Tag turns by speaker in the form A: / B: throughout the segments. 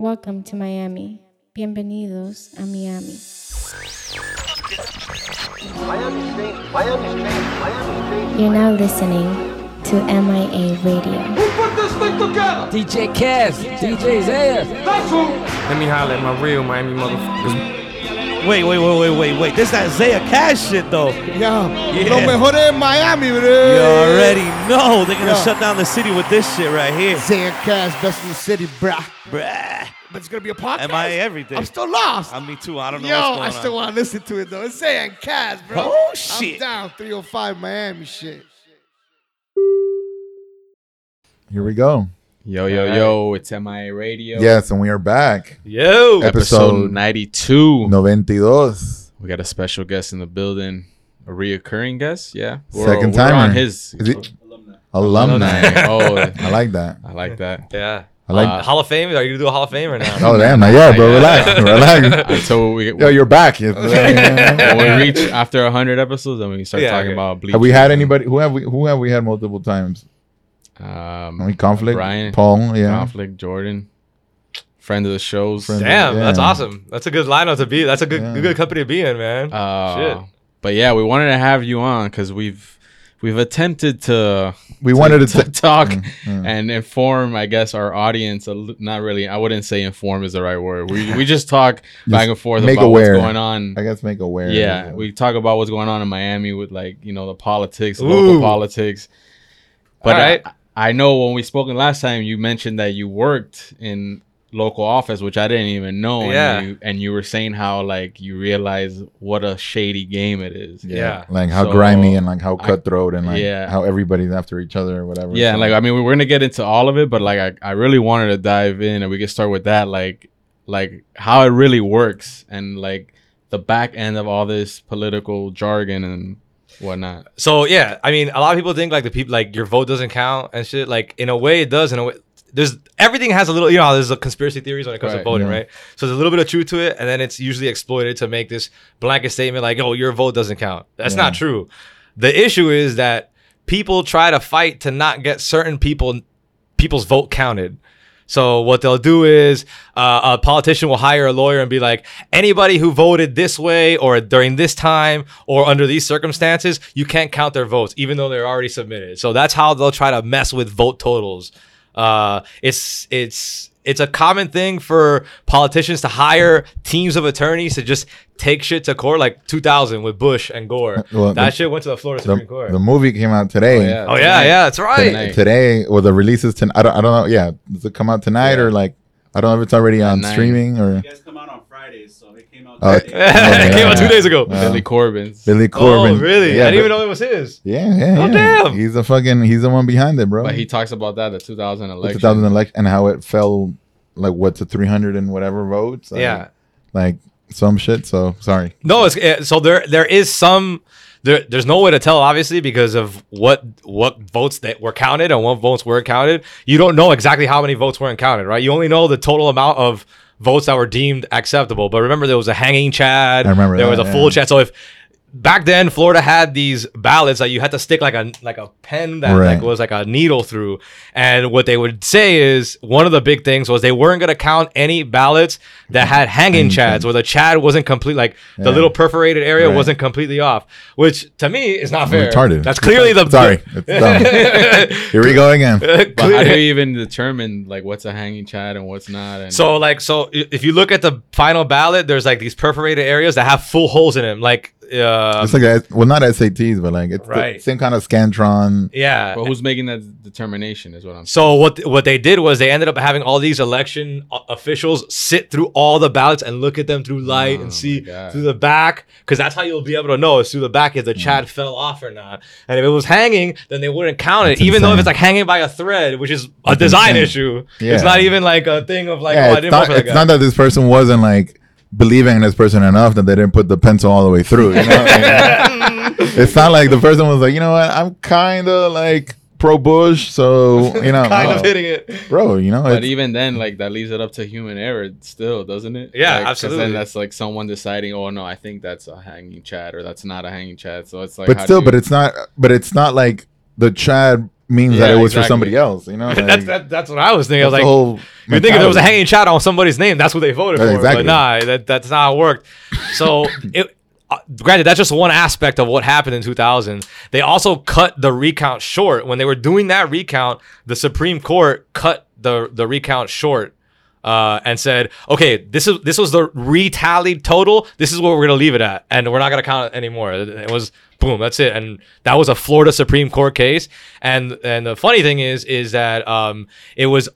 A: Welcome to Miami. Bienvenidos a Miami.
B: Miami State, Miami State, Miami
A: You're now listening to MIA Radio.
B: Who put this thing together?
C: DJ Cass, DJ Zaya.
B: That's who.
D: Let me holler at my real Miami motherfuckers.
E: Wait, wait, wait, wait, wait, wait. This is that Zaya Cash shit though.
F: Yeah.
E: Yeah.
F: Lo mejor en Miami, bro.
E: You already know they're gonna
F: Yeah.
E: shut down the city with this shit right here.
F: Zaya Cash, best in the city, bruh.
E: Bruh.
F: But it's gonna be a podcast.
E: Am I everything?
F: I'm still lost.
E: I'm me too. I don't know
F: Yo,
E: what's going
F: I still want to listen to it though. It's Zaya Cash, bro.
E: Oh, shit.
F: I'm down 305 Miami shit.
G: Here we go.
C: Yo, yo, yo, it's MIA Radio.
G: Yes, and we are back.
D: Yo.
C: Episode
G: Episode
C: 92.
G: 92.
C: We got a special guest in the building. A reoccurring guest, yeah.
G: Second
C: we're on his
G: Is it alumni?
C: oh,
G: I like that.
C: I like that.
D: Yeah.
G: I like.
C: Uh,
D: Hall of Fame? Are you gonna do a Hall of Fame or not?
G: oh damn! Not yet, bro. Relax, relax.
C: Until we,
G: Yo, you're back. Yes.
C: when we reach after 100 episodes, then we can start
D: Yeah,
C: talking
D: okay.
C: about Bleach.
G: have we had anybody? Who have we? Who have we had multiple times? I mean,
C: Um,
G: conflict.
C: Brian.
G: Paul. Yeah.
C: Conflict, Jordan, friend of the shows.
G: Friend.
D: Damn, that's
G: Yeah.
D: awesome. That's a good lineup to be. That's a good,
G: Yeah.
D: good company to be in, man.
C: Uh,
D: Shit.
C: But yeah, we wanted to have you on because we've we've attempted to
G: We wanted to,
C: to
G: t-
C: talk
G: mm.
C: and inform, I guess, our audience. Not really. I wouldn't say inform is the right word. We we just talk back and forth
G: make
C: about
G: aware.
C: what's going on.
G: I guess make aware.
C: Yeah, we talk about what's going on in Miami with like you know the politics,
D: Ooh.
C: local politics. But
D: Alright.
C: I, I know when we spoken last time, you mentioned that you worked in local office, which I didn't even know.
D: Yeah.
C: and you, and you were saying how like you realize what a shady game it is.
D: Yeah.
G: Like how
C: So,
G: grimy and like how
C: I-
G: cutthroat and like
C: Yeah.
G: how everybody's after each other or whatever.
C: Yeah,
G: So-
C: like I mean, we're gonna get into all of it, but like I, I really wanted to dive in, and we could start with that, like, like how it really works, and like the back end of all this political jargon and whatnot.
D: So yeah, I mean, a lot of people think like the people like your vote doesn't count and shit. Like in a way, it does. In a way, there's everything has a little. You know, there's a conspiracy theories when it comes to voting,
G: yeah.
D: right? So there's a little bit of truth to it, and then it's usually exploited to make this blanket statement like, "Oh, your vote doesn't count." That's
G: Yeah.
D: not true. The issue is that people try to fight to not get certain people people's vote counted. So what they'll do is uh, a politician will hire a lawyer and be like, anybody who voted this way or during this time or under these circumstances, you can't count their votes, even though they're already submitted. So that's how they'll try to mess with vote totals. Uh, it's it's it's a common thing for politicians to hire teams of attorneys to just take shit to court, like 2000 with Bush and Gore.
G: Uh, well,
D: that
G: the-
D: shit went to the Florida Supreme
G: the,
D: Court.
G: the movie came out today.
C: Oh, yeah.
D: oh yeah, yeah, that's right.
C: Tonight.
G: Today, well, the releases tonight. I don't, I don't know. Yeah, does it come out tonight
C: Yeah.
G: or like I don't know if it's already on
C: Tonight.
G: streaming or. Oh,
H: today.
D: it came out two days ago.
G: Wow.
C: Billy Corben's.
G: Billy Corbin.
D: Oh really?
G: Yeah,
D: I didn't even
G: but-
D: know it was his.
G: Yeah, yeah.
D: Oh,
G: yeah.
D: damn.
G: He's the fucking. He's the one behind it, bro.
C: But he talks about that the 2000
G: the
C: election.
G: 2000 election and how it fell, like what to 300 and whatever votes. Like,
D: Yeah.
G: like some shit. So sorry.
D: No, it's eh, so there there is some there there's no way to tell obviously because of what what votes that were counted and what votes weren't counted. You don't know exactly how many votes weren't counted, right? You only know the total amount of votes that were deemed acceptable. But remember there was a hanging Chad.
G: I remember
D: there was
G: that,
D: a full
G: yeah.
D: Chad. So if back then Florida had these ballots that you had to stick like a like a pen that
G: Right.
D: like was like a needle through and what they would say is one of the big things was they weren't going to count any ballots that had hanging
G: Hanging
D: chads
G: chads.
D: where the chad wasn't complete like the little perforated area
G: Right.
D: wasn't completely off which to me is not fair
G: Retarded.
D: that's clearly the
G: Sorry. Here we go again.
C: But how do you even determine like what's a hanging chad and what's not? And
D: So like so if you look at the final ballot, there's like these perforated areas that have full holes in them. Like uh,
G: It's like, a, well, not SATs, but like it's
D: Right.
G: the same kind of Scantron.
D: yeah.
C: but who's making that determination is what I'm saying.
D: So what what they did was they ended up having all these election officials sit through all the ballots and look at them through light
C: Oh
D: and see through the back because that's how you'll be able to know is through the back if the Chad fell off or not. And if it was hanging, then they wouldn't count it,
G: That's
D: even though if it's like hanging by a thread, which is a
G: That's
D: design
G: insane.
D: issue.
G: Yeah.
D: It's not even like a thing of like
G: yeah,
D: oh I
G: it's,
D: didn't
G: not,
D: for
G: it's not that this person wasn't like believing in this person enough that they didn't put the pencil all the way through. You know? it's not like the person was like, you know what, I'm kind of like pro Bush, so you know,
D: kind
G: no.
D: of hitting it.
G: bro. You know,
C: But even then, like that leaves it up to human error, still, doesn't it?
D: Yeah,
C: Like, 'cause
D: absolutely.
C: Then that's like someone deciding, oh no, I think that's a hanging chad or that's not a hanging chad. So it's like,
G: but still,
C: do
G: but it's not. But it's not like the Chad means that it was for somebody else. You know, Like,
D: that's that, that's what I was thinking. I was like,
G: whole
D: You think if there was a hanging chad on somebody's name, that's what they voted
G: Yeah,
D: for.
G: exactly.
D: But nah, that, that's not how it worked. So, it, uh, granted, that's just one aspect of what happened in 2000. They also cut the recount short. When they were doing that recount, the Supreme Court cut the, the recount short. Uh, and said, okay, this is this was the retallied total. This is what we're gonna leave it at, and we're not gonna count it anymore. It was boom, that's it. And that was a Florida Supreme Court case. And and the funny thing is, is that um, it was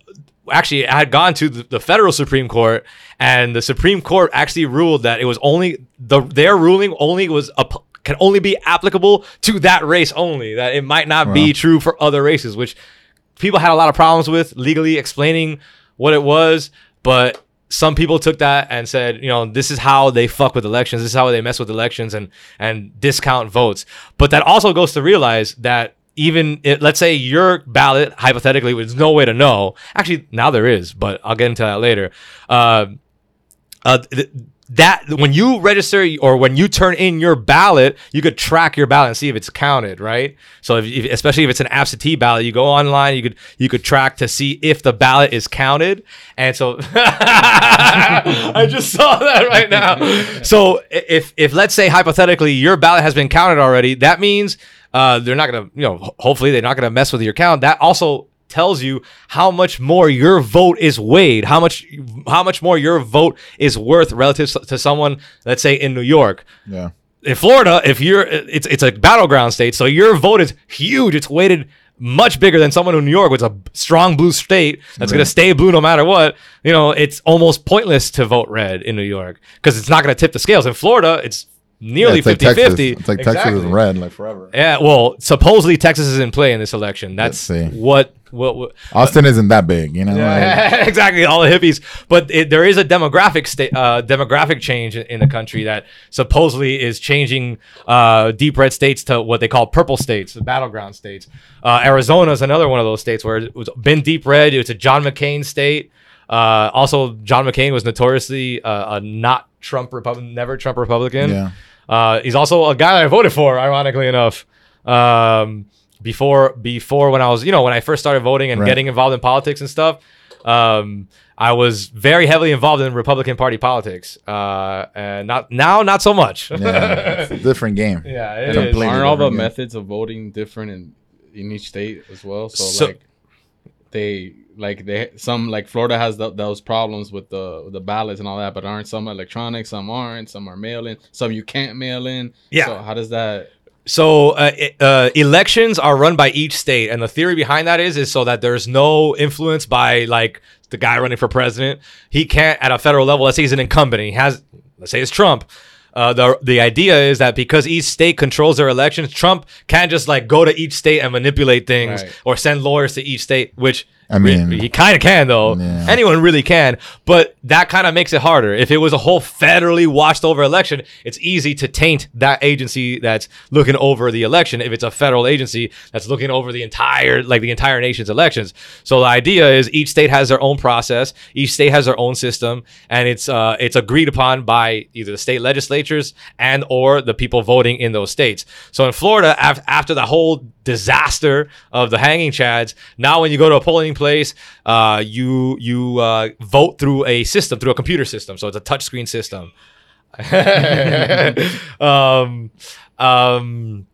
D: actually I had gone to the, the federal Supreme Court, and the Supreme Court actually ruled that it was only the their ruling only was up, can only be applicable to that race only. That it might not be true for other races, which people had a lot of problems with legally explaining what it was, but some people took that and said, you know, this is how they fuck with elections. This is how they mess with elections and and discount votes. But that also goes to realize that even it, let's say your ballot hypothetically there's no way to know. Actually, now there is, but I'll get into that later. Uh, uh, th- that when you register or when you turn in your ballot, you could track your ballot and see if it's counted, right? So, if, if, especially if it's an absentee ballot, you go online, you could you could track to see if the ballot is counted. And so, I just saw that right now. So, if if let's say hypothetically your ballot has been counted already, that means uh, they're not gonna, you know, hopefully they're not gonna mess with your count. That also tells you how much more your vote is weighed, how much how much more your vote is worth relative to someone, let's say in New York.
G: Yeah.
D: In Florida, if you're it's it's a battleground state, so your vote is huge. It's weighted much bigger than someone in New York, which is a strong blue state that's gonna stay blue no matter what. You know, it's almost pointless to vote red in New York because it's not gonna tip the scales. In Florida, it's nearly
G: like
D: 50
G: Texas.
D: 50.
G: It's like Texas is red like forever.
D: Yeah, well, supposedly Texas is in play in this election. That's what what, what
G: Austin isn't that big, you know. like-
D: exactly. All the hippies, but it, there is a demographic sta- uh, demographic change in the country that supposedly is changing uh, deep red states to what they call purple states, the battleground states. Uh, Arizona is another one of those states where it's been deep red. It's a John McCain state. Uh, also, John McCain was notoriously uh, a not Trump Republican, never Trump Republican.
G: Yeah.
D: Uh, he's also a guy that I voted for, ironically enough. Um, before before when I was, you know, when I first started voting and
G: Right.
D: getting involved in politics and stuff, um, I was very heavily involved in Republican Party politics. Uh, and not now, not so much.
G: yeah, it's a different game.
D: Yeah, it
C: And
D: is.
G: Completely
C: aren't all the
G: game.
C: methods of voting different in in each state as well? So,
D: So-
C: like they like they some like Florida has th- those problems with the the ballots and all that, but aren't some electronic, some aren't, some are mail in, some you can't mail in.
D: Yeah.
C: So how does that?
D: So uh, uh, elections are run by each state, and the theory behind that is is so that there's no influence by like the guy running for president. He can't at a federal level. Let's say he's an incumbent. And he has, let's say it's Trump. Uh, the the idea is that because each state controls their elections, Trump can't just like go to each state and manipulate things
C: Right.
D: or send lawyers to each state, which
G: I mean-
D: he kind of can though.
G: Yeah.
D: Anyone really can, but that kind of makes it harder. If it was a whole federally watched over election, it's easy to taint that agency that's looking over the election. If it's a federal agency that's looking over the entire, like the entire nation's elections. So the idea is each state has their own process, each state has their own system, and it's uh, it's agreed upon by either the state legislatures and or the people voting in those states. So in Florida, af- after the whole disaster of the hanging chads, now when you go to a polling place, uh, you you uh, vote through a system, through a computer system. So it's a touchscreen system. um, um,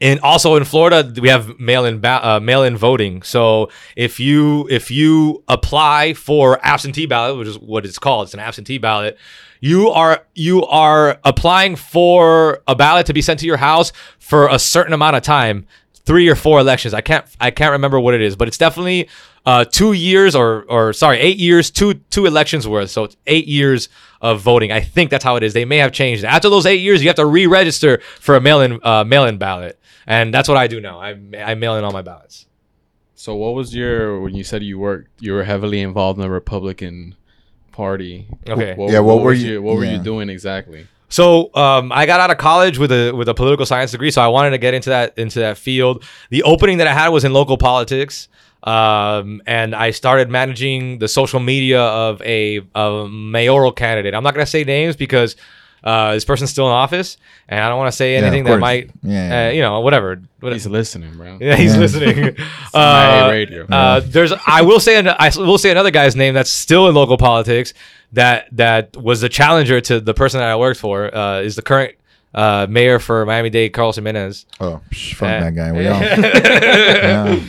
D: and also in Florida, we have mail-in ba- uh, mail-in voting. So if you if you apply for absentee ballot, which is what it's called, it's an absentee ballot. You are you are applying for a ballot to be sent to your house for a certain amount of time, three or four elections. I can't I can't remember what it is, but it's definitely uh, two years or or sorry, eight years, two two elections worth. So it's eight years of voting. I think that's how it is. They may have changed. After those eight years, you have to re-register for a mail-in uh, mail-in ballot, and that's what I do now. I I mail in all my ballots.
C: So what was your when you said you worked? You were heavily involved in the Republican Party.
D: Okay.
G: Yeah, what were
C: was
G: you-
C: your- what were you doing exactly?
D: So um, I got out of college with a with a political science degree, so I wanted to get into that into that field. The opening that I had was in local politics, um, and I started managing the social media of a, a mayoral candidate. I'm not gonna say names because Uh, this person's still in office, and I don't want to say
G: Yeah,
D: anything that
G: course.
D: might,
G: Yeah.
D: uh, you know, whatever. whatever.
C: He's listening, bro.
D: Yeah, he's
G: Yeah.
D: listening.
C: my
D: uh,
C: radio.
D: Uh, there's, I will say, an- I will say another guy's name that's still in local politics that that was the challenger to the person that I worked for. Uh, is the current uh, mayor for Miami Dade, Carlos Gimenez.
G: Oh, psh, fuck
D: Uh,
G: that guy. We all. Yeah.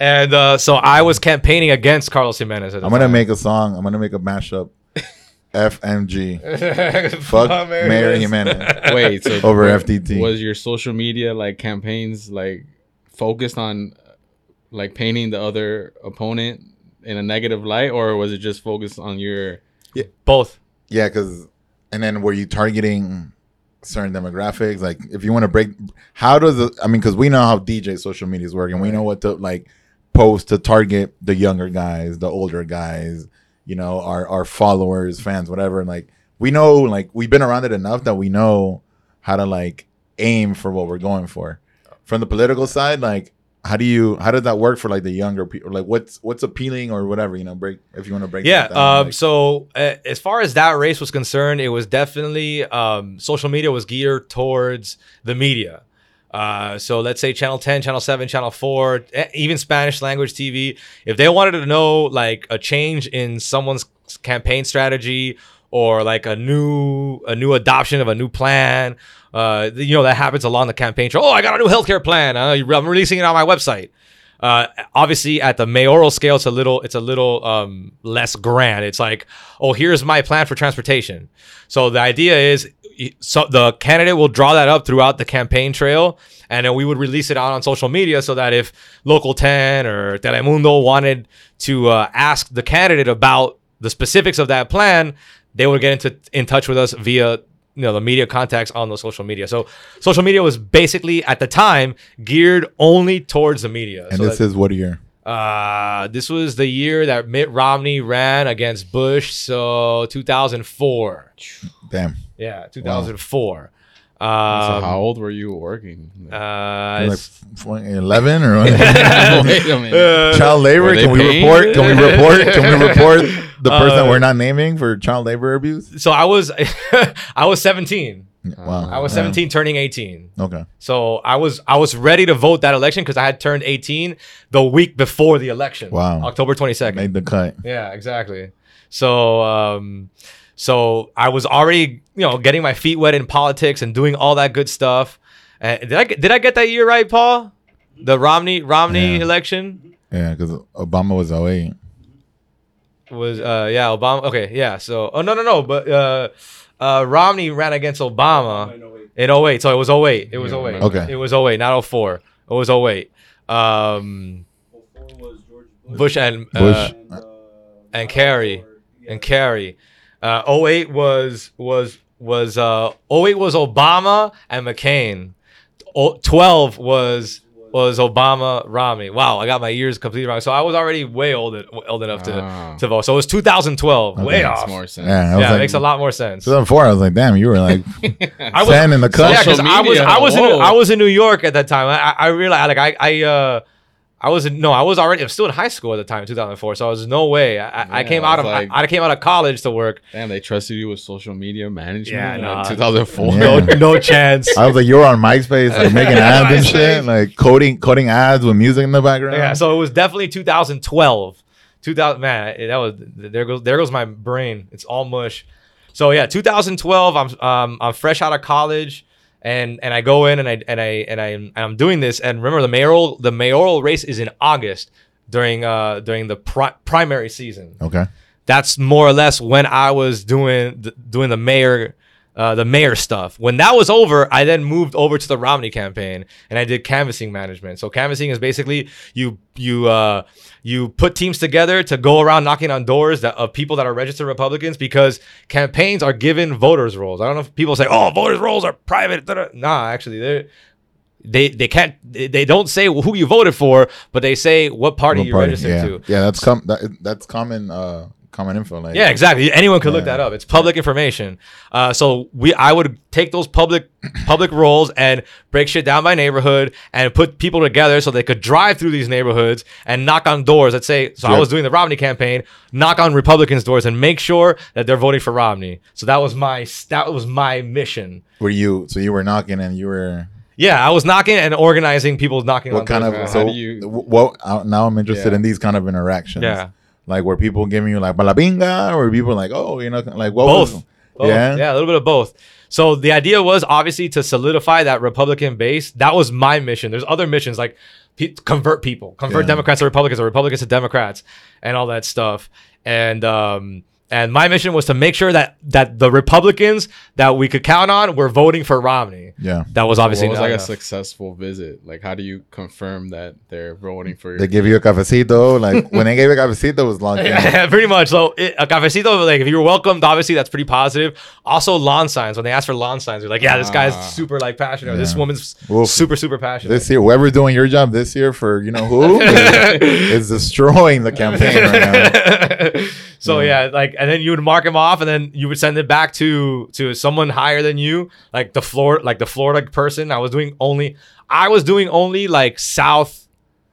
D: And uh, so I was campaigning against Carlos Gimenez. At the
G: I'm gonna
D: time.
G: make a song. I'm gonna make a mashup. FMG. Fuck
D: Fuck Mayor
G: Mayor
D: Gimenez.
G: Gimenez.
C: Wait, so
G: Over
C: were-
G: FTT.
C: Was your social media like campaigns like focused on like painting the other opponent in a negative light, or was it just focused on your? yeah.
D: both.
G: Yeah, because and then were you targeting certain demographics? Like, if you want to break, how does it? I mean, because we know how DJ social media is working. We know what to like post to target the younger guys, the older guys. You know, our our followers, fans, whatever. And like, we know, like, we've been around it enough that we know how to like aim for what we're going for. From the political side, like. How do you how does that work for like the younger people? Like what's what's appealing or whatever you know? Break if you want to break.
D: Yeah.
G: down,
D: Um,
G: like-
D: so uh, as far as that race was concerned, it was definitely um, social media was geared towards the media. Uh, so let's say Channel 10, Channel 7, Channel 4, eh, even Spanish language TV. If they wanted to know like a change in someone's campaign strategy or like a new a new adoption of a new plan, uh, you know that happens along the campaign trail. Oh, I got a new healthcare plan. Uh, I'm releasing it on my website. Uh, obviously, at the mayoral scale, it's a little it's a little um, less grand. It's like, oh, here's my plan for transportation. So the idea is, so the candidate will draw that up throughout the campaign trail, and then we would release it out on social media so that if Local 10 or Telemundo wanted to uh, ask the candidate about the specifics of that plan, they would get into in touch with us via you know the media contacts on the social media. So social media was basically at the time geared only towards the media.
G: and
D: so
G: this
D: that-
G: is what year?
D: Uh, this was the year that Mitt Romney ran against Bush, so 2004.
G: Damn.
D: Yeah, 2004.
C: so
D: Um,
C: how old were you working?
D: uh,
G: Like
D: it's-
G: f- eleven or?
C: Wait a minute.
G: child labor?
C: Were they
G: Can we
C: paying?
G: report? Can we report? Can we report the person
D: Uh,
G: we're not naming for child labor abuse?
D: so I was I was 17.
G: Wow.
D: I was
G: Yeah.
D: 17 turning 18.
G: Okay.
D: So I was I was ready to vote that election because I had turned 18 the week before the election.
G: Wow.
D: October 22nd.
G: Made the cut.
D: Yeah, exactly. So, um, so I was already, you know, getting my feet wet in politics and doing all that good stuff. Uh, did I get, did I get that year right, Paul? The Romney Romney
G: Yeah.
D: election
G: Yeah, because Obama was 08.
D: was, uh, yeah, Obama. Okay, yeah. So, oh no, no, no, but uh, uh, Romney ran against Obama in 08. So it was 08. It was 08.
G: Okay.
D: It was 08, not 04. It was 08. Um, Bush and uh,
G: Bush.
D: and Kerry and Kerry. Uh, 08 was was was uh 08 was Obama and McCain. O- 12 was was Obama Romney. Wow, I got my years completely wrong. So I was already way old old enough to
C: Wow.
D: to vote. So it was 2012. Way
G: Okay.
C: Makes
D: off.
C: more sense.
G: Yeah,
D: Yeah,
G: like,
D: it makes a lot more sense.
G: 2004. I was like, damn, you were like
D: I was,
G: 10 in the cut.
D: yeah, because
C: Social
D: I was I was in. I was in New York at that time. I I- I realized like I I uh I was in, no I was already I was still in high school at the time 2004. So I was no way. I, I- I came
C: I
D: out of
C: like-
D: I, I came out of college to work.
C: Damn, they trusted you with social media management.
D: Yeah,
C: in,
D: nah.
C: 2004.
G: Yeah.
D: No no chance.
G: I was like, you were on MySpace, like making ads and shit, like coding, coding ads with music in the background.
D: Yeah, so it was definitely 2012. 2000 man, that was there goes there goes my brain. It's all mush. So yeah, 2012. I'm um I'm fresh out of college, and and I go in and I and I and I and I'm doing this. And remember the mayoral the mayoral race is in August during uh during the pri- primary season.
G: okay.
D: That's more or less when I was doing the, doing the mayor uh, the mayor stuff. When that was over, I then moved over to the Romney campaign and I did canvassing management. So canvassing is basically you you uh, you put teams together to go around knocking on doors that, of people that are registered Republicans because campaigns are given voters rolls. I don't know if people say, "Oh, voters rolls are private." da, da." Nah, actually, they're they they can't they they don't say who you voted for, but they say what party
G: What
D: you
G: party?
D: registered
G: yeah.
D: to.
G: Yeah, that's com- that, that's common uh common info. Like
D: Yeah, exactly. Anyone could look that up. It's public information. Uh, so we, I would take those public public roles and break shit down by neighborhood and put people together so they could drive through these neighborhoods and knock on doors. Let's say, so I was doing the Romney campaign, knock on Republicans' doors and make sure that they're voting for Romney. So that was my that was my mission.
G: Were you? So you were knocking and you were.
D: Yeah, I was knocking and organizing people knocking on
G: What kind of?
D: doors.
C: how
G: So
C: do you-
G: wh- what? uh, Now I'm interested
C: Yeah.
G: in these kind of interactions.
D: Yeah.
G: Like were people giving you like balabinga, or people like, oh, you know, like what
D: both.
G: was?
D: Both.
G: Yeah.
D: yeah, a little bit of both. So the idea was obviously to solidify that Republican base. That was my mission. There's other missions like pe- convert people, convert
G: Yeah.
D: Democrats to Republicans or Republicans to Democrats, and all that stuff. And um, and my mission was to make sure that that the Republicans that we could count on were voting for Romney.
G: Yeah.
D: That was obviously
C: what was
D: not
C: like a successful visit? Like, how do you confirm that they're voting for your
G: They give you a cafecito. Like when they gave a cafecito, it was long.
D: Yeah, pretty much. So it, a cafecito, like if you were welcomed, obviously that's pretty positive. Also, lawn signs. When they ask for lawn signs, they're like, yeah, this guy's
C: Ah.
D: super like passionate. Or this woman's
G: Oof.
D: super super passionate.
G: This year, whoever's doing your job this year for you know who is, is destroying the campaign right now.
D: so yeah. like and then you would mark him off, and then you would send it back to to someone higher than you, like the floor, like the Florida person. I was doing only, I was doing only like South,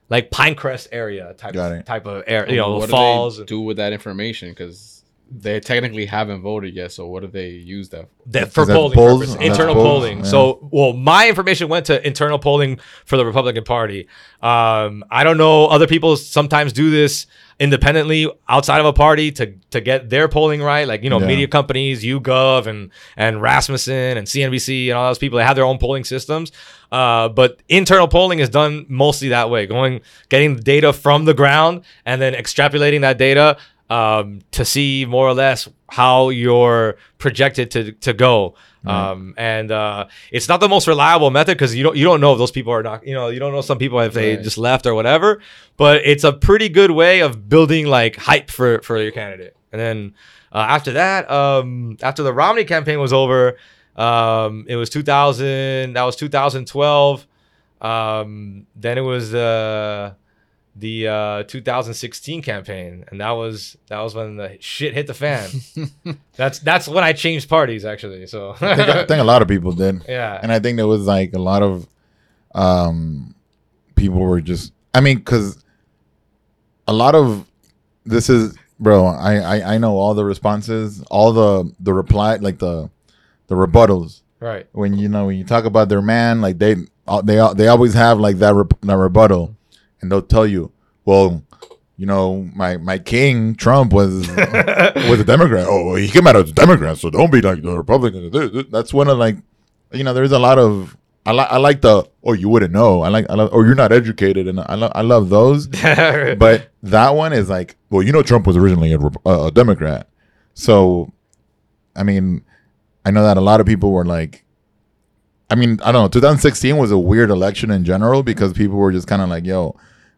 D: like Pinecrest area type
G: Got it.
D: type of area, you know,
C: what
D: falls.
C: do they do with that information? Because they technically haven't voted yet. So what do they use that? For?
D: That for
G: Is that
D: polling
G: polls?
D: purposes,
G: That's
D: internal
G: polls,
D: polling.
G: yeah.
D: So, well, my information went to internal polling for the Republican Party. Um, I don't know. Other people sometimes do this independently outside of a party to to get their polling right. Like you know,
G: Yeah.
D: media companies, YouGov, and and Rasmussen and CNBC and all those people. They have their own polling systems. Uh, but internal polling is done mostly that way, going getting data from the ground and then extrapolating that data um, to see more or less how you're projected to to go. Um, and uh, it's not the most reliable method because you don't you don't know if those people are not you know you don't know some people if they
C: Right.
D: just left or whatever. But it's a pretty good way of building like hype for for your candidate. And then uh, after that, um, after the Romney campaign was over, um, it was 2000. That was 2012. Um, then it was uh, the uh, 2016 campaign, and that was that was when the shit hit the fan. that's that's when I changed parties actually. So
G: I think, I think a lot of people did.
D: yeah,
G: and I think there was like a lot of um people were just I mean cuz a lot of this is bro I, I I know all the responses all the the reply like the the rebuttals
D: right.
G: when you know when you talk about their man like they uh, they they always have like that, rep- that rebuttal and they'll tell you well you know my my king Trump was was a Democrat. Oh he came out as a Democrat so don't be like the Republicans that's one of like you know there's a lot of I like I like the oh you wouldn't know. I like I love or you're not educated and I love I love those. But that one is like well you know Trump was originally a, a Democrat. So I mean I know that a lot of people were like I mean I don't know 2016 was a weird election in general because people were just kind of like yo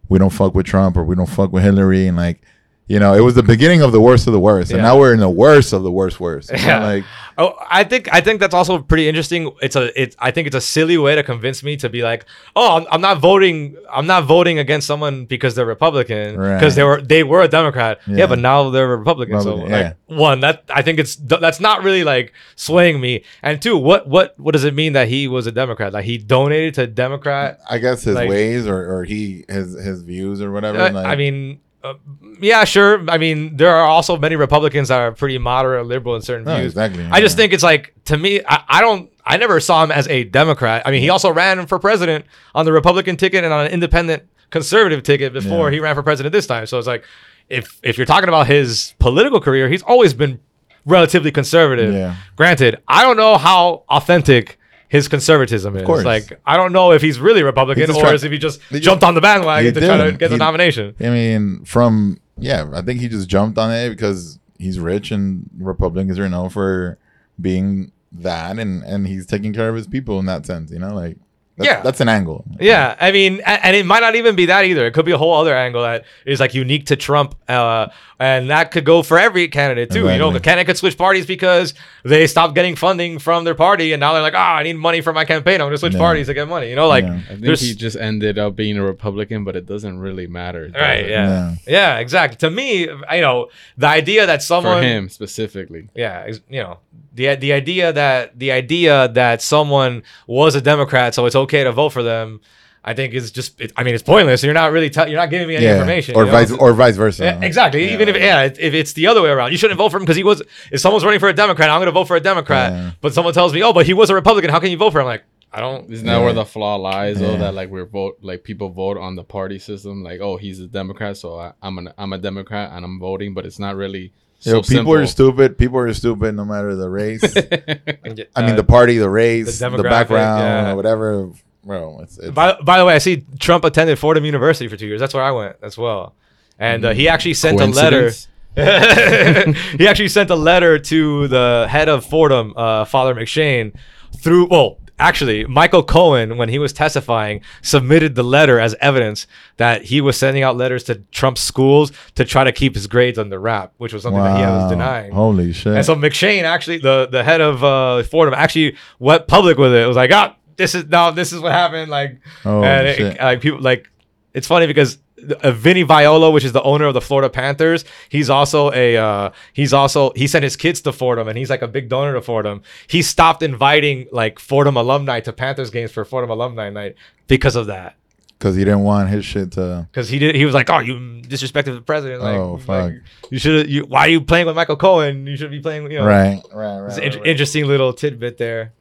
G: we don't fuck with Trump or we don't fuck with Hillary and like you know it was the beginning of the worst of the worst and
D: Yeah.
G: now we're in the worst of the worst worst You know,
D: Yeah.
G: like
D: Oh, I think I think that's also pretty interesting. It's a it's I think it's a silly way to convince me to be like, oh, I'm, I'm not voting. I'm not voting against someone because they're Republican because
G: Right.
D: they were they were a Democrat. Yeah,
G: Yeah.
D: but now they're Republican. So
G: Republican,
D: like one that I think it's that's not really like swaying me. And two, what what what does it mean that he was a Democrat? Like he donated to Democrat.
G: I guess his
D: Like-
G: ways or, or he his his views or whatever
D: Uh,
G: like,
D: I mean. Uh, yeah, sure. I mean, there are also many Republicans that are pretty moderate, or liberal in certain
G: No,
D: views.
G: exactly,
D: I just think it's like to me, I, I don't. I never saw him as a Democrat. I mean, he also ran for president on the Republican ticket and on an independent conservative ticket before
G: Yeah.
D: he ran for president this time. So it's like, if if you're talking about his political career, he's always been relatively conservative.
G: Yeah.
D: Granted, I don't know how authentic his conservatism is.
G: course.
D: Like, I don't know if he's really Republican
G: He just
D: or if he just
G: he
D: jumped on the bandwagon
G: he
D: to try to get the nomination.
G: I mean, from yeah, I think he just jumped on it because he's rich and Republicans are known for being that, and and he's taking care of his people in that sense. You know, like That's,
D: Yeah.
G: that's an angle.
D: Yeah, I mean, and it might not even be that either. It could be a whole other angle that is like unique to Trump, uh, and that could go for every candidate too. You know, the candidate could switch parties because they stopped getting funding from their party, and now they're like, "Ah, I need money for my campaign. I'm gonna switch
G: Yeah.
D: parties to get money." You know, like.
C: I think
D: there's
C: he just ended up being a Republican, but it doesn't really matter.
D: right,
C: it?
D: yeah. yeah, exactly. To me, you know, the idea that someone For
C: him specifically.
D: yeah, you know, the the idea that the idea that someone was a Democrat, so it's okay to vote for them, I think is just. It, I mean, it's pointless. You're not really tell you're not giving me any
G: Yeah.
D: information.
G: Or
D: you know?
G: vice or vice versa.
D: Yeah, exactly. Even if yeah, if if it's the other way around, you shouldn't vote for him because he was. If someone's running for a Democrat, I'm going to vote for a Democrat.
G: Yeah.
D: But someone tells me, oh, but he was a Republican. How can you vote for him? I'm like, I don't.
C: Isn't that
G: Yeah.
C: where the flaw lies? Though
G: Yeah.
C: that like we're vote like people vote on the party system. Like, oh, he's a Democrat, so I, I'm an I'm a Democrat and I'm voting, but it's not really.
G: Yo,
C: So
G: people are stupid. People are stupid no matter the race. I mean,
D: Uh,
G: the party, the race,
D: the
G: the, background,
D: yeah.
G: or whatever. Bro, it's, it's
D: By, by the way, I see Trump attended Fordham University for two years. That's where I went as well. And uh, he actually sent a letter. He actually sent a letter to the head of Fordham, uh, Father McShane, through. Well, actually, Michael Cohen, when he was testifying, submitted the letter as evidence that he was sending out letters to Trump's schools to try to keep his grades under wrap, which was something that he was denying.
G: Holy shit!
D: And so McShane actually, the the head of uh, Fordham, actually went public with it. It was like, ah, this is no, this is what happened. Like,
G: Oh,
D: and it-
G: shit.
D: like people like, it's funny because uh, Vinny Viola, which is the owner of the Florida Panthers, he's also a uh, he's also he sent his kids to Fordham, and he's like a big donor to Fordham. He stopped inviting like Fordham alumni to Panthers games for Fordham alumni night because of that.
G: because he didn't want his shit to.
D: Because he did, he was like, "Oh, you disrespected the president. Like,
G: Oh, fuck.
D: like, you should. You why are you playing with Michael Cohen? You should be playing. with You know,
G: Right, right, right.
D: It's
G: right,
D: in-
G: right.
D: interesting little tidbit there.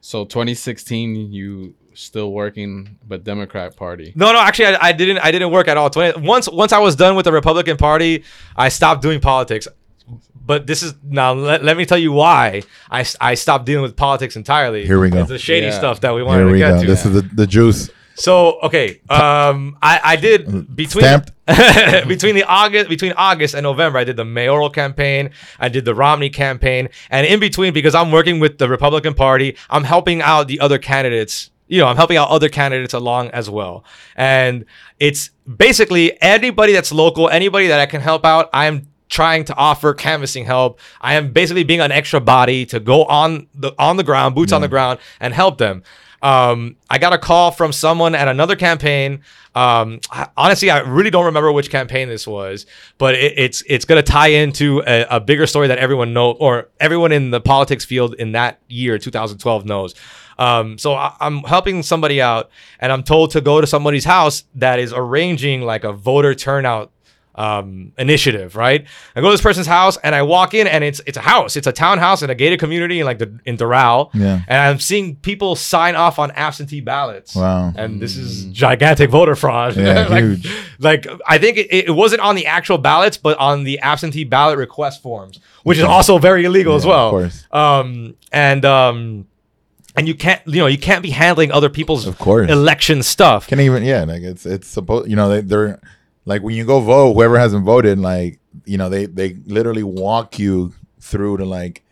C: So 2016, you still working, but Democrat Party.
D: No, no, actually, I, I didn't. I didn't work at all. 20, once, once I was done with the Republican Party, I stopped doing politics. But this is now. Let, let me tell you why I, I stopped dealing with politics entirely.
G: Here we go.
D: It's the shady
C: Yeah.
D: stuff that we wanted
G: Here
D: to
G: we
D: get
G: go.
D: to.
G: This is the, the juice.
D: So okay, um, I, I did between between the August between August and November, I did the mayoral campaign, I did the Romney campaign, and in between, because I'm working with the Republican Party, I'm helping out the other candidates. You know, I'm helping out other candidates along as well, and it's basically anybody that's local, anybody that I can help out. I'm trying to offer canvassing help. I am basically being an extra body to go on the on the ground, boots on the ground, and help them. Um, I got a call from someone at another campaign. Um, I- honestly, I really don't remember which campaign this was, but it, it's it's gonna tie into a, a bigger story that everyone know or everyone in the politics field in that year, 2012, knows. Um, so I, I'm helping somebody out, and I'm told to go to somebody's house that is arranging like a voter turnout um, initiative, right? I go to this person's house and I walk in and it's it's a house, it's a townhouse in a gated community in like the in Doral,
G: Yeah.
D: and I'm seeing people sign off on absentee ballots.
G: Wow.
D: And this is gigantic voter fraud.
G: Yeah,
D: like,
G: huge.
D: like I think it, it wasn't on the actual ballots, but on the absentee ballot request forms, which is also very illegal as
G: well. of course.
D: Um, and um, and you can't, you know, you can't be handling other people's
G: Of course.
D: election stuff.
G: Can even yeah, like it's it's supposed you know they they're like when you go vote, whoever hasn't voted, like you know they they literally walk you through to like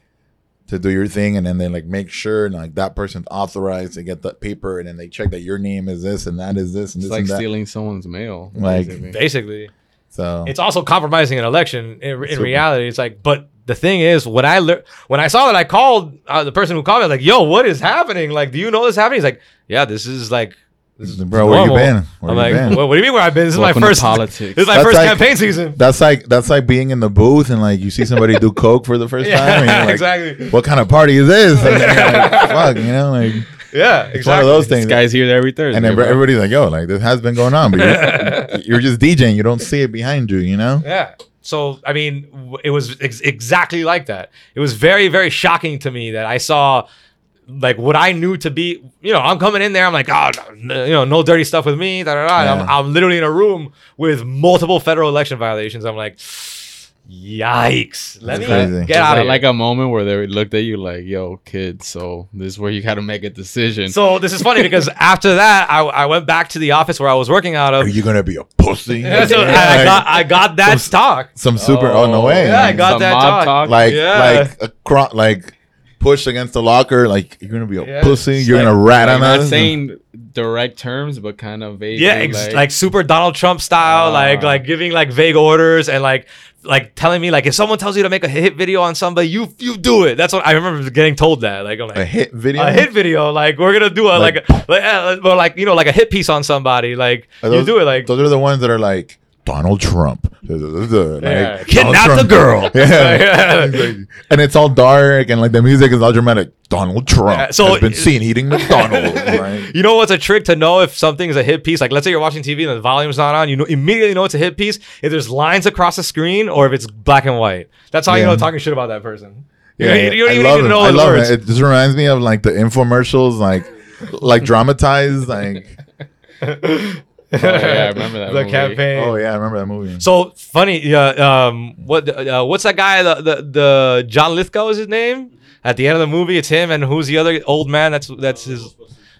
G: to do your thing, and then they like make sure and, like that person's authorized to get that paper, and then they check that your name is this and that is this and
C: It's
G: this
C: like
G: and that.
C: stealing someone's mail.
G: Like-
C: basically.
D: Basically.
G: So
D: it's also compromising an election in, in reality it's like but the thing is when i lear- when i saw that i called uh, the person who called me like yo what is happening like do you know this happening he's like yeah this is like this is
G: Bro, where you been? Where
D: i'm
G: you
D: like
G: been?
D: what, what do you mean where i've been this is
C: Welcome
D: my first
C: politics.
D: this is my
G: That's
D: first
G: like-
D: campaign season
G: that's like that's like being in the booth and like you see somebody do coke for the first time. And you're like,
D: exactly
G: What kind of party is this? And then you're like, fuck, you know, like
D: yeah
G: it's
D: exactly
G: one of those
C: This
G: things.
C: guy's here every Thursday.
G: and then
C: bro.
G: everybody's like, "Yo, like this has been going on, but you're, you're just DJing. You don't see it behind you, you know."
D: Yeah. So I mean, it was ex- exactly like that. It was very, very shocking to me that I saw like what I knew to be. You know, I'm coming in there. I'm like, ah, oh, no, you know, no dirty stuff with me. Da, da, da. And I'm, I'm literally in a room with multiple federal election violations. I'm like, yikes. Let
G: That's
D: me
G: crazy.
D: get
C: Is
D: out of here.
C: like a moment where they looked at you like, "Yo, kid, so this is where you got to make a decision."
D: so this is funny because after that, I, I went back to the office where I was working out of.
G: Are you gonna be a pussy?
D: Yeah, so I, I got I got that stock.
G: some super. Oh, no oh, way!
D: Yeah, I got
C: Some
D: that
C: mob
D: talk.
C: talk.
G: like
D: Yeah.
G: like a cro- like push against the locker. Like you're gonna be a
D: Yeah.
G: pussy. You're
D: like-
G: gonna rat
C: Like,
G: on
C: not
G: us.
C: saying direct terms, but kind of vague.
D: Yeah, ex- like, super Donald Trump style, like
C: Ah.
D: like giving like vague orders and like like telling me like if someone tells you to make a hit video on somebody, you you do it. That's what I remember getting told that. Like I'm like
G: A hit video.
D: a hit video, like we're gonna do a like
G: Like-
D: like, uh, or like you know like a hit piece on somebody, like
G: Are
D: you do it like
G: those are the ones that are like Donald Trump. Like,
D: Yeah. Kidnap the girl.
G: Yeah. and it's all dark and like the music is all dramatic. Donald Trump
D: Yeah, so
G: has been seen eating McDonald's. right?
D: You know what's a trick to know if something is a hit piece? Like, let's say you're watching TV and the volume's not on. You know immediately know it's a hit piece if there's lines across the screen or if it's black and white. That's how you know talking shit about that person. You
G: Yeah,
D: you, you don't
G: I
D: even
G: love
D: need to
G: it.
D: know
G: I
D: the
G: love
D: words.
G: it. It just reminds me of like the infomercials, like like dramatized, like
C: yeah, I remember that
D: the
C: movie.
D: campaign.
G: oh yeah, I remember that movie.
D: So funny. Yeah. Um. What? Uh, what's that guy? The, the the John Lithgow is his name. At the end of the movie, it's him and who's the other old man? That's that's his.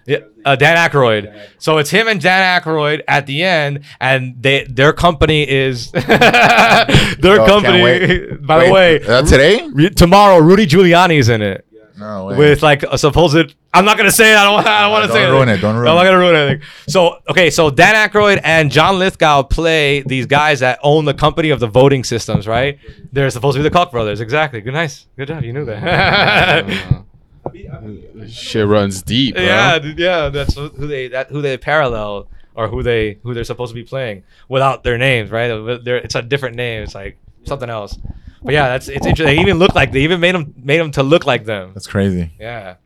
D: Yeah, uh, Dan Aykroyd. So it's him and Dan Aykroyd at the end, and they their company is their
G: Oh, can't
D: company.
G: wait.
D: By the way,
G: uh, today?
D: Ru- tomorrow Rudy Giuliani's in it
G: No way.
D: with like a supposed. I'm not gonna say it. I don't. I don't want to say it.
G: Don't
D: say it.
G: ruin it, don't ruin
D: I'm not gonna ruin anything. So okay, so Dan Aykroyd and John Lithgow play these guys that own the company of the voting systems, right? They're supposed to be the Koch brothers. Exactly. Good, nice. Good job. You knew that.
C: Shit runs deep. Bro.
D: yeah, yeah. That's who they that who they parallel or who they who they're supposed to be playing without their names, right? They're, it's a different name. It's like something else. But yeah, that's it's interesting. They even look like they even made them made them to look like them.
G: That's crazy.
D: Yeah.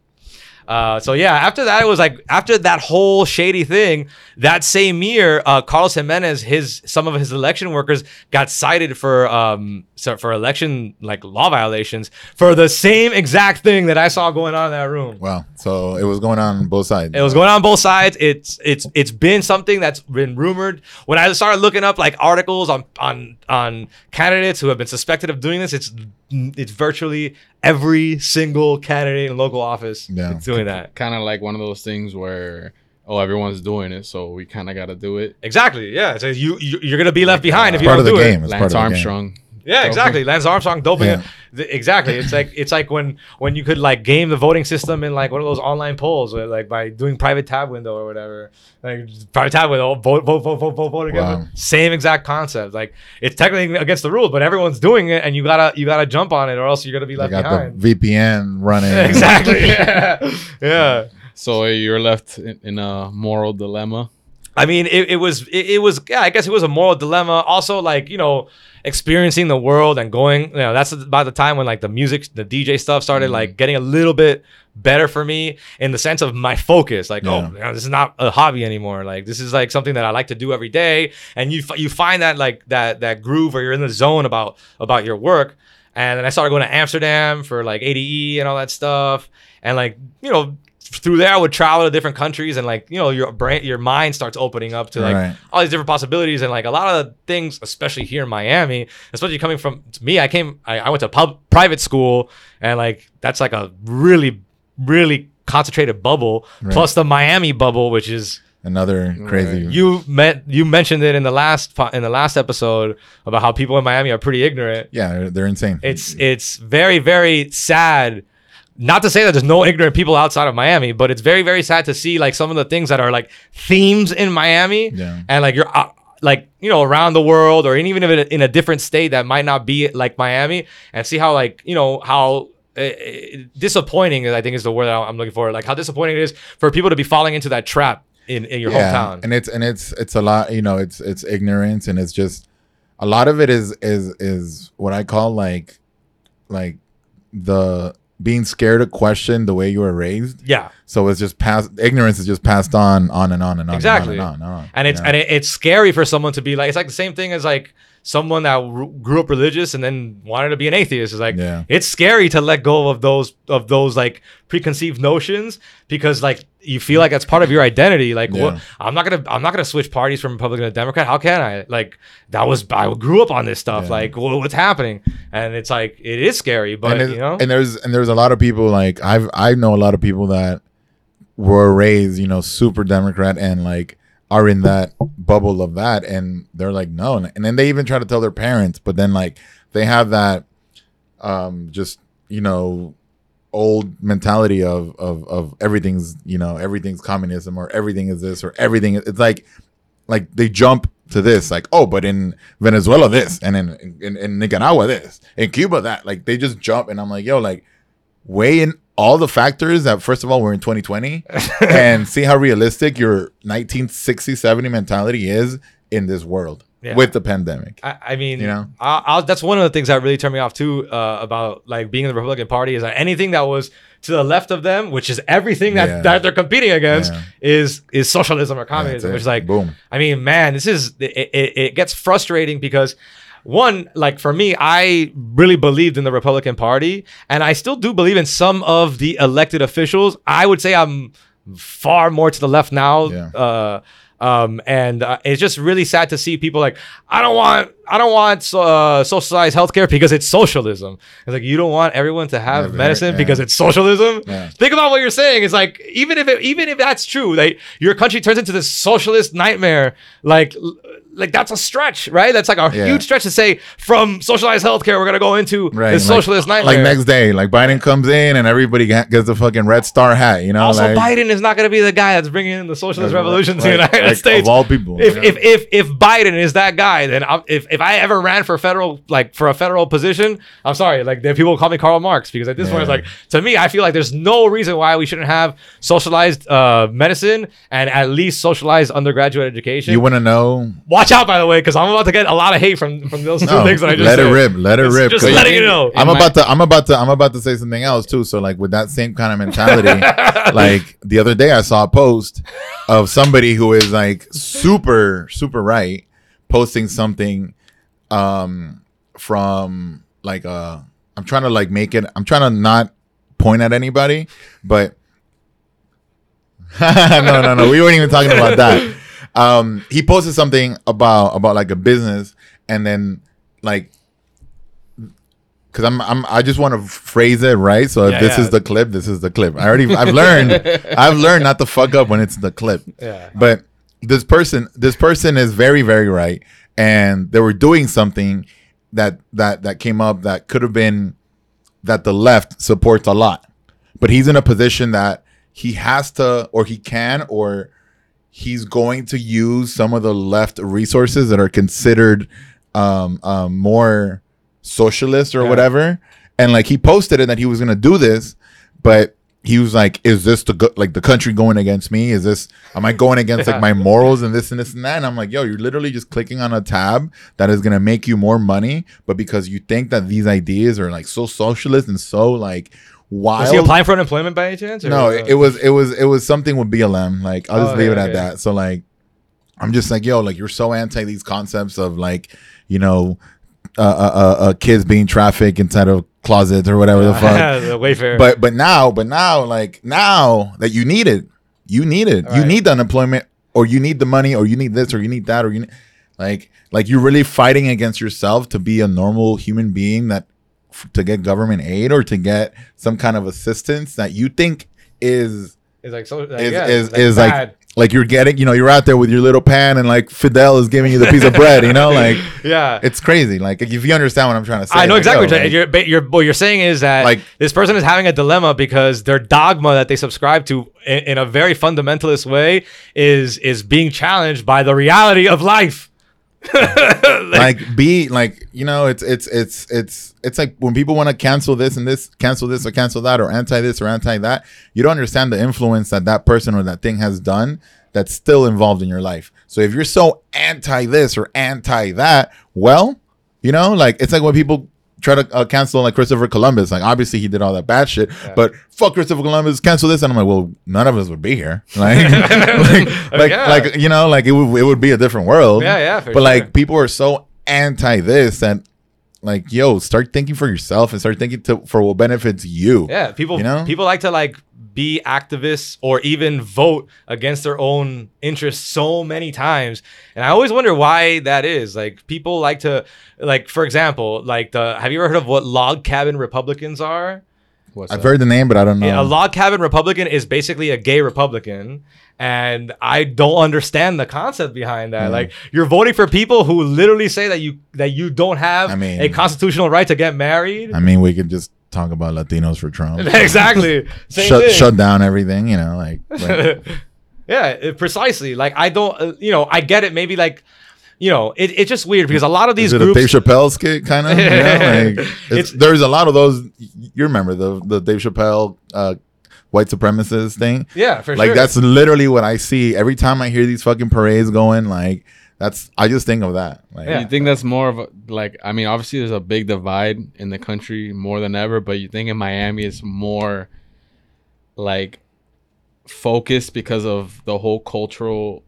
D: Uh, so yeah, after that, it was like after that whole shady thing. That same year, uh, Carlos Gimenez, his some of his election workers got cited for um so for election like law violations for the same exact thing that I saw going on in that room.
G: Wow. So it was going on both sides.
D: It was going on both sides. It's it's it's been something that's been rumored. When I started looking up like articles on on on candidates who have been suspected of doing this, it's it's virtually every single candidate in local office
G: Yeah.
D: is doing that.
C: Kind of like one of those things where oh everyone's doing it, so we kind of got to do it.
D: Exactly. Yeah. So you, you you're gonna be left behind if uh, you
G: part
D: don't
G: of the
D: do
G: game.
D: it.
G: It's part
C: Lance
G: of the game.
C: Armstrong.
D: Yeah, exactly. Lance Armstrong doping
G: Yeah.
D: it. Exactly. It's like it's like when when you could like game the voting system in like one of those online polls, where, like by doing private tab window or whatever. Like private tab window, vote, vote, vote, vote, vote, vote again.
G: Wow.
D: Same exact concept. Like it's technically against the rules, but everyone's doing it, and you gotta you gotta jump on it, or else you're gonna be
G: They
D: left
G: got
D: behind.
G: the VPN running.
D: exactly. Yeah. yeah.
C: So you're left in, in a moral dilemma.
D: I mean, it, it was it, it was yeah, I guess it was a moral dilemma. Also, like you know, experiencing the world and going. You know, that's about the time when like the music, the DJ stuff started
G: Mm-hmm.
D: like getting a little bit better for me in the sense of my focus. Like, oh,
G: Yeah.
D: you know, this is not a hobby anymore. Like, this is like something that I like to do every day. And you f- you find that like that that groove where you're in the zone about about your work. And then I started going to Amsterdam for like ADE and all that stuff. And like you know. Through there, I would travel to different countries, and like you know, your brain, your mind starts opening up to like
G: Right.
D: all these different possibilities and like a lot of the things especially here in miami especially coming from me i came i, I went to pub private school and like that's like a really really concentrated bubble
G: Right.
D: plus the miami bubble which is
G: Another crazy.
D: you met you mentioned it in the last in the last episode about how people in miami are pretty ignorant
G: yeah, they're, they're insane.
D: it's it's very very sad not to say that there's no ignorant people outside of Miami, but it's very very sad to see like some of the things that are like themes in Miami,
G: Yeah.
D: and like you're uh, like you know around the world or even if it, in a different state that might not be like Miami, and see how like you know how. Uh, disappointing, I think, is the word that I'm looking for. Like how disappointing it is for people to be falling into that trap in, in your hometown.
G: and it's and it's it's a lot you know it's it's ignorance and it's just a lot of it is is is what i call like like the being scared to question the way you were raised
D: yeah,
G: so it's just passed ignorance is just passed on on and on and on
D: Exactly.
G: and on and on, and on
D: and it's
G: know?
D: and it, it's scary for someone to be like it's like the same thing as like someone that r- grew up religious and then wanted to be an atheist is like
G: Yeah.
D: it's scary to let go of those of those like preconceived notions because like you feel like that's part of your identity like
G: Yeah.
D: what i'm not gonna i'm not gonna switch parties from republican to democrat how can i like that was i grew up on this stuff
G: Yeah.
D: like wha- what's happening and it's like it is scary but you know
G: and there's and there's a lot of people like I've I know a lot of people that were raised, you know, super Democrat and like are in that bubble of that, and they're like no, and then they even try to tell their parents, but then like they have that, um, just you know, old mentality of of of everything's you know everything's communism or everything is this or everything. It's like like they jump to this like oh but in Venezuela this and in in, in Nicaragua this in Cuba that like they just jump and I'm like yo like weigh in all the factors that first of all we're in 2020 and see how realistic your 1960 70 mentality is in this world
D: Yeah.
G: with the pandemic
D: I, I mean,
G: You know?
D: I, I'll, that's one of the things that really turned me off too uh, about like being in the Republican Party is that anything that was to the left of them, which is everything that,
G: Yeah.
D: that they're competing against,
G: Yeah.
D: is is socialism or communism. Which is like,
G: boom
D: I mean, man, this is it, it, it gets frustrating because one, like for me, I really believed in the Republican Party, and I still do believe in some of the elected officials. I would say I'm far more to the left now.
G: Yeah.
D: Uh, um, and uh, it's just really sad to see people like I don't want I don't want uh, socialized healthcare because it's socialism. It's like you don't want everyone to have
G: Never,
D: medicine
G: yeah.
D: because it's socialism.
G: Yeah.
D: Think about what you're saying. It's like even if it, even if that's true, like your country turns into this socialist nightmare, like like that's a stretch, right? That's like a
G: Yeah.
D: huge stretch to say from socialized healthcare we're gonna go into
G: right
D: this
G: like-
D: socialist nightmare.
G: like next day like Biden comes in and everybody gets the fucking red star hat you know
D: also,
G: like,
D: Biden is not going to be the guy that's bringing in the socialist
G: Right,
D: revolution to the
G: right,
D: United
G: like,
D: States.
G: of all people
D: if,
G: know?
D: if if if Biden is that guy, then I'm, if if I ever ran for federal like for a federal position, I'm sorry, like there people call me Karl Marx because at this point it's like to me I feel like there's no reason why we shouldn't have socialized uh, medicine and at least socialized undergraduate education.
G: you want to know
D: Watch out, by the way, because I'm about to get a lot of hate from from those two
G: No,
D: things that I just
G: let
D: said.
G: it rip let it
D: Just-
G: rip
D: Just
G: 'cause
D: letting you know.
G: I'm
C: It
G: about to I'm about to I'm about to say something else too. So like with that same kind of mentality, like the other day I saw a post of somebody who is like super super right posting something um from like uh I'm trying to like make it I'm trying to not point at anybody, but no no no we weren't even talking about that. Um he posted something about about like a business and then like because I'm, I'm I just want to phrase it right. So if
D: Yeah,
G: this
D: yeah.
G: is the clip, this is the clip. I already I've learned I've learned not to fuck up when it's the clip.
D: Yeah.
G: But this person this person is very very right, and they were doing something that that that came up that could have been that the left supports a lot, but he's in a position that he has to or he can or he's going to use some of the left resources that are considered um, um, more socialist or
D: Yeah.
G: whatever. And like he posted it that he was going to do this, but he was like, "Is this the go- like the country going against me? Is this am I going against
D: Yeah.
G: like my morals and this and this and that?" And I'm like, "Yo, you're literally just clicking on a tab that is going to make you more money, but because you think that these ideas are like so socialist and so like wild."
D: Was he applying for unemployment by any chance?
G: No, it, it was it was it was something with BLM. Like I'll just
D: Oh,
G: leave
D: yeah,
G: it at
D: okay.
G: that. So like I'm just like, yo, like you're so anti these concepts of like, you know, uh, uh, uh, uh kids being trafficked inside of closets or whatever the fuck.
D: Yeah, the Wayfair.
G: But but now, but now, like now that you need it, you need it. You
D: Right.
G: need the unemployment, or you need the money, or you need this, or you need that, or you need like like you're really fighting against yourself to be a normal human being that to get government aid or to get some kind of assistance that you think is
D: it's like so. Like,
G: is
D: yeah,
G: is,
D: like
G: is like like you're getting you know you're out there with your little pan and like Fidel is giving you the piece of bread you know like
D: yeah.
G: it's crazy like if you understand what I'm trying to say
D: I know exactly
G: yo,
D: what you're,
G: like,
D: you're, what you're saying is that
G: Like-
D: this person is having a dilemma because their dogma that they subscribe to in, in a very fundamentalist way is is being challenged by the reality of life.
G: like be like you know it's it's it's it's it's like when people want to cancel this and this cancel this or cancel that or anti this or anti that you don't understand the influence that that person or that thing has done that's still involved in your life. So if you're so anti this or anti that well you know like it's like when people try to uh, cancel like Christopher Columbus. Like obviously he did all that bad shit but fuck Christopher Columbus cancel this. And I'm like well none of us would be here. Like like like,
D: Yeah.
G: like you know like it would it would be a different world.
D: Yeah, yeah,
G: but like people are so anti this that like yo start thinking for yourself and start thinking to, for what benefits you.
D: Yeah, people
G: You know?
D: people like to like be activists or even vote against their own interests so many times. And I always wonder why that is. Like people like to like for example, like the have you ever heard of what log cabin Republicans are?
C: What's
G: i've
C: up?
G: heard the name but i don't know Yeah,
D: A log cabin Republican is basically a gay Republican. And I don't understand the concept behind that.
G: Yeah.
D: Like you're voting for people who literally say that you that you don't have
G: I mean-
D: a constitutional right to get married.
G: i mean we can just talk about Latinos for Trump.
D: exactly. Same
G: shut
D: thing.
G: shut down everything. You know, like, like
D: yeah, precisely. Like I don't, uh, you know, I get it. Maybe like, you know, it, it's just weird because a lot of these
G: is it
D: groups.
G: Dave Chappelle skit kind of? You know? like, it's,
D: It's-
G: there's a lot of those. You remember the the Dave Chappelle uh, white supremacist thing?
D: yeah, for
G: like
D: sure.
G: Like that's literally what I see every time I hear these fucking parades going. Like that's I just think of that. Like,
D: Yeah.
C: You think that's more of a, like I mean obviously there's a big divide in the country more than ever, but you think in Miami it's more like focused because of the whole cultural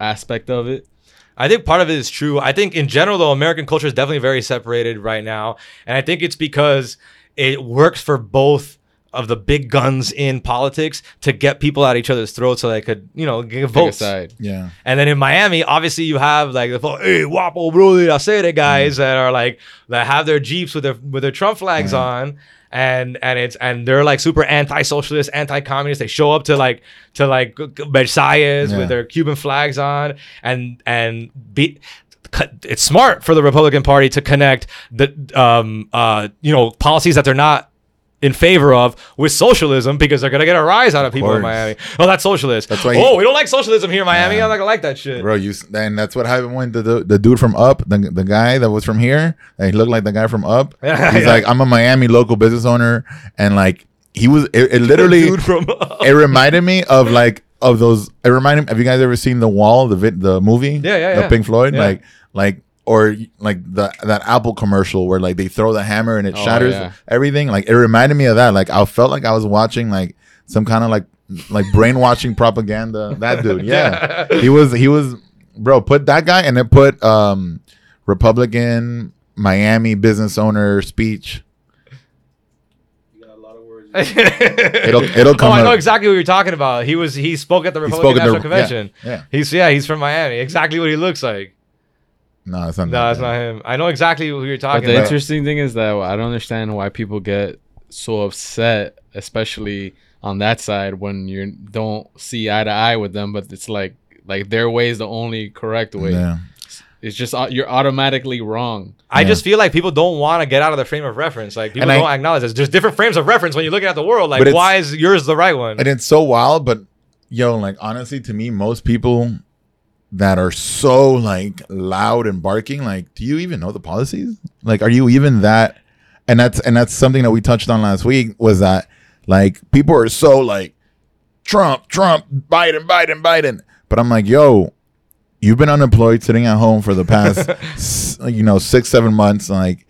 C: aspect of it.
D: I think part of it is true. I think in general, though, American culture is definitely very separated right now, and I think it's because it works for both of the big guns in politics to get people at each other's throats so they could, you know, give
C: a
D: votes.
C: side.
G: yeah.
D: And then in Miami, obviously you have like the hey Wapo bro, I say it guys that are like that have their jeeps with their with their Trump flags on. And and it's and they're like super anti-socialist, anti-communist. They show up to like to like Versailles
G: Yeah.
D: with their Cuban flags on, and and be it's smart for the Republican Party to connect the um uh you know policies that they're not in favor of with socialism because they're gonna get a rise out of, people in. Miami. Oh, that's socialist.
G: That's why he-
D: oh, we don't like socialism here in Miami.
G: Yeah.
D: I'm not gonna like that shit.
G: Bro, you and that's what happened when the, the the dude from Up, the, the guy that was from here, he looked like the guy from Up.
D: Yeah,
G: He's
D: yeah.
G: like, I'm a Miami local business owner, and like he was, it, it literally, it reminded me of like of those. It reminded. Have you guys ever seen The Wall, the vid, the movie?
D: Yeah, yeah,
G: The. Pink Floyd, like like or like the that Apple commercial where like they throw the hammer and it
C: Oh,
G: shatters
C: yeah.
G: everything. Like it reminded me of that. Like I felt like I was watching like some kind of like like brainwashing propaganda. That dude, yeah, he was he was bro. Put that guy and then put um Republican Miami business owner speech.
H: You got a lot of words.
G: It'll it'll come.
D: oh, I know
G: up.
D: exactly what you're talking about. He was he spoke at the Republican
G: at the-
D: National Convention.
G: Yeah, yeah.
D: He's yeah, he's from Miami. Exactly what he looks like.
G: No, it's not.
D: No,
G: that
D: that's
G: guy.
D: not him. I know exactly who you're talking.
C: But
D: talking
C: the
D: about.
C: interesting thing is that I don't understand why people get so upset, especially on that side when you don't see eye to eye with them. But it's like like their way is the only correct way.
G: Yeah.
C: It's just au- you're automatically wrong.
D: I
G: Yeah.
D: just feel like people don't want to get out of the frame of reference. Like people
G: And I-
D: don't acknowledge this. There's different frames of reference when you're looking at the world. Like why is yours the right one?
G: and it's so wild but yo like honestly to me most people that are so like loud and barking like do you even know the policies? Like are you even that and that's and that's something that we touched on last week was that like people are so like trump trump biden biden biden. But i'm like yo you've been unemployed sitting at home for the past s- you know six seven months like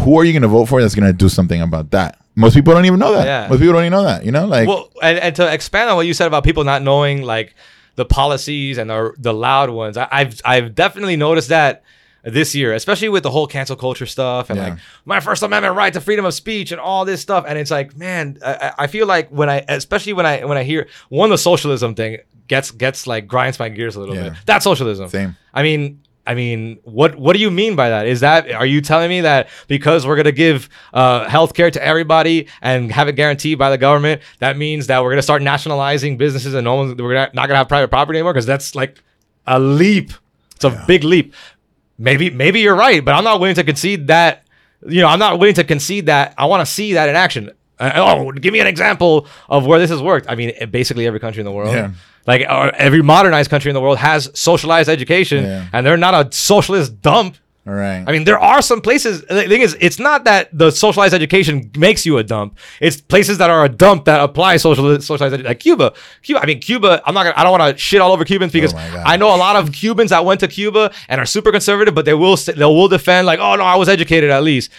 G: who are you going to vote for that's going to do something about that? Most people don't even know that.
D: Yeah.
G: most people don't even know that you know like
D: well, and, and to expand on what you said about people not knowing like the policies and the the loud ones, I, I've I've definitely noticed that this year, especially with the whole cancel culture stuff and
G: Yeah.
D: like my First Amendment right to freedom of speech and all this stuff. And it's like, man, I, I I feel like when I, especially when I when I hear one the socialism thing gets gets like grinds my gears a little
G: Yeah.
D: bit. That's socialism.
G: Same.
D: I mean, I mean, what what do you mean by that? Is that are you telling me that because we're gonna give uh, health care to everybody and have it guaranteed by the government, that means that we're gonna start nationalizing businesses and no one's we're gonna, not gonna have private property anymore? Because that's like a leap. It's a big leap. Maybe maybe you're right, but I'm not willing to concede that. You know, I'm not willing to concede that. I want to see that in action. Uh, oh, give me an example of where this has worked. I mean, basically every country in the world.
G: Yeah.
D: Like uh, every modernized country in the world has socialized education,
G: Yeah.
D: and they're not a socialist dump.
G: All right.
D: I mean, there are some places. The thing is, it's not that the socialized education makes you a dump. It's places that are a dump that apply social socialized education, like Cuba. Cuba. I mean, Cuba. I'm not. Gonna, I don't want to shit all over Cubans because
G: Oh.
D: I know a lot of Cubans that went to Cuba and are super conservative, but they will they will defend like, oh no, I was educated at least.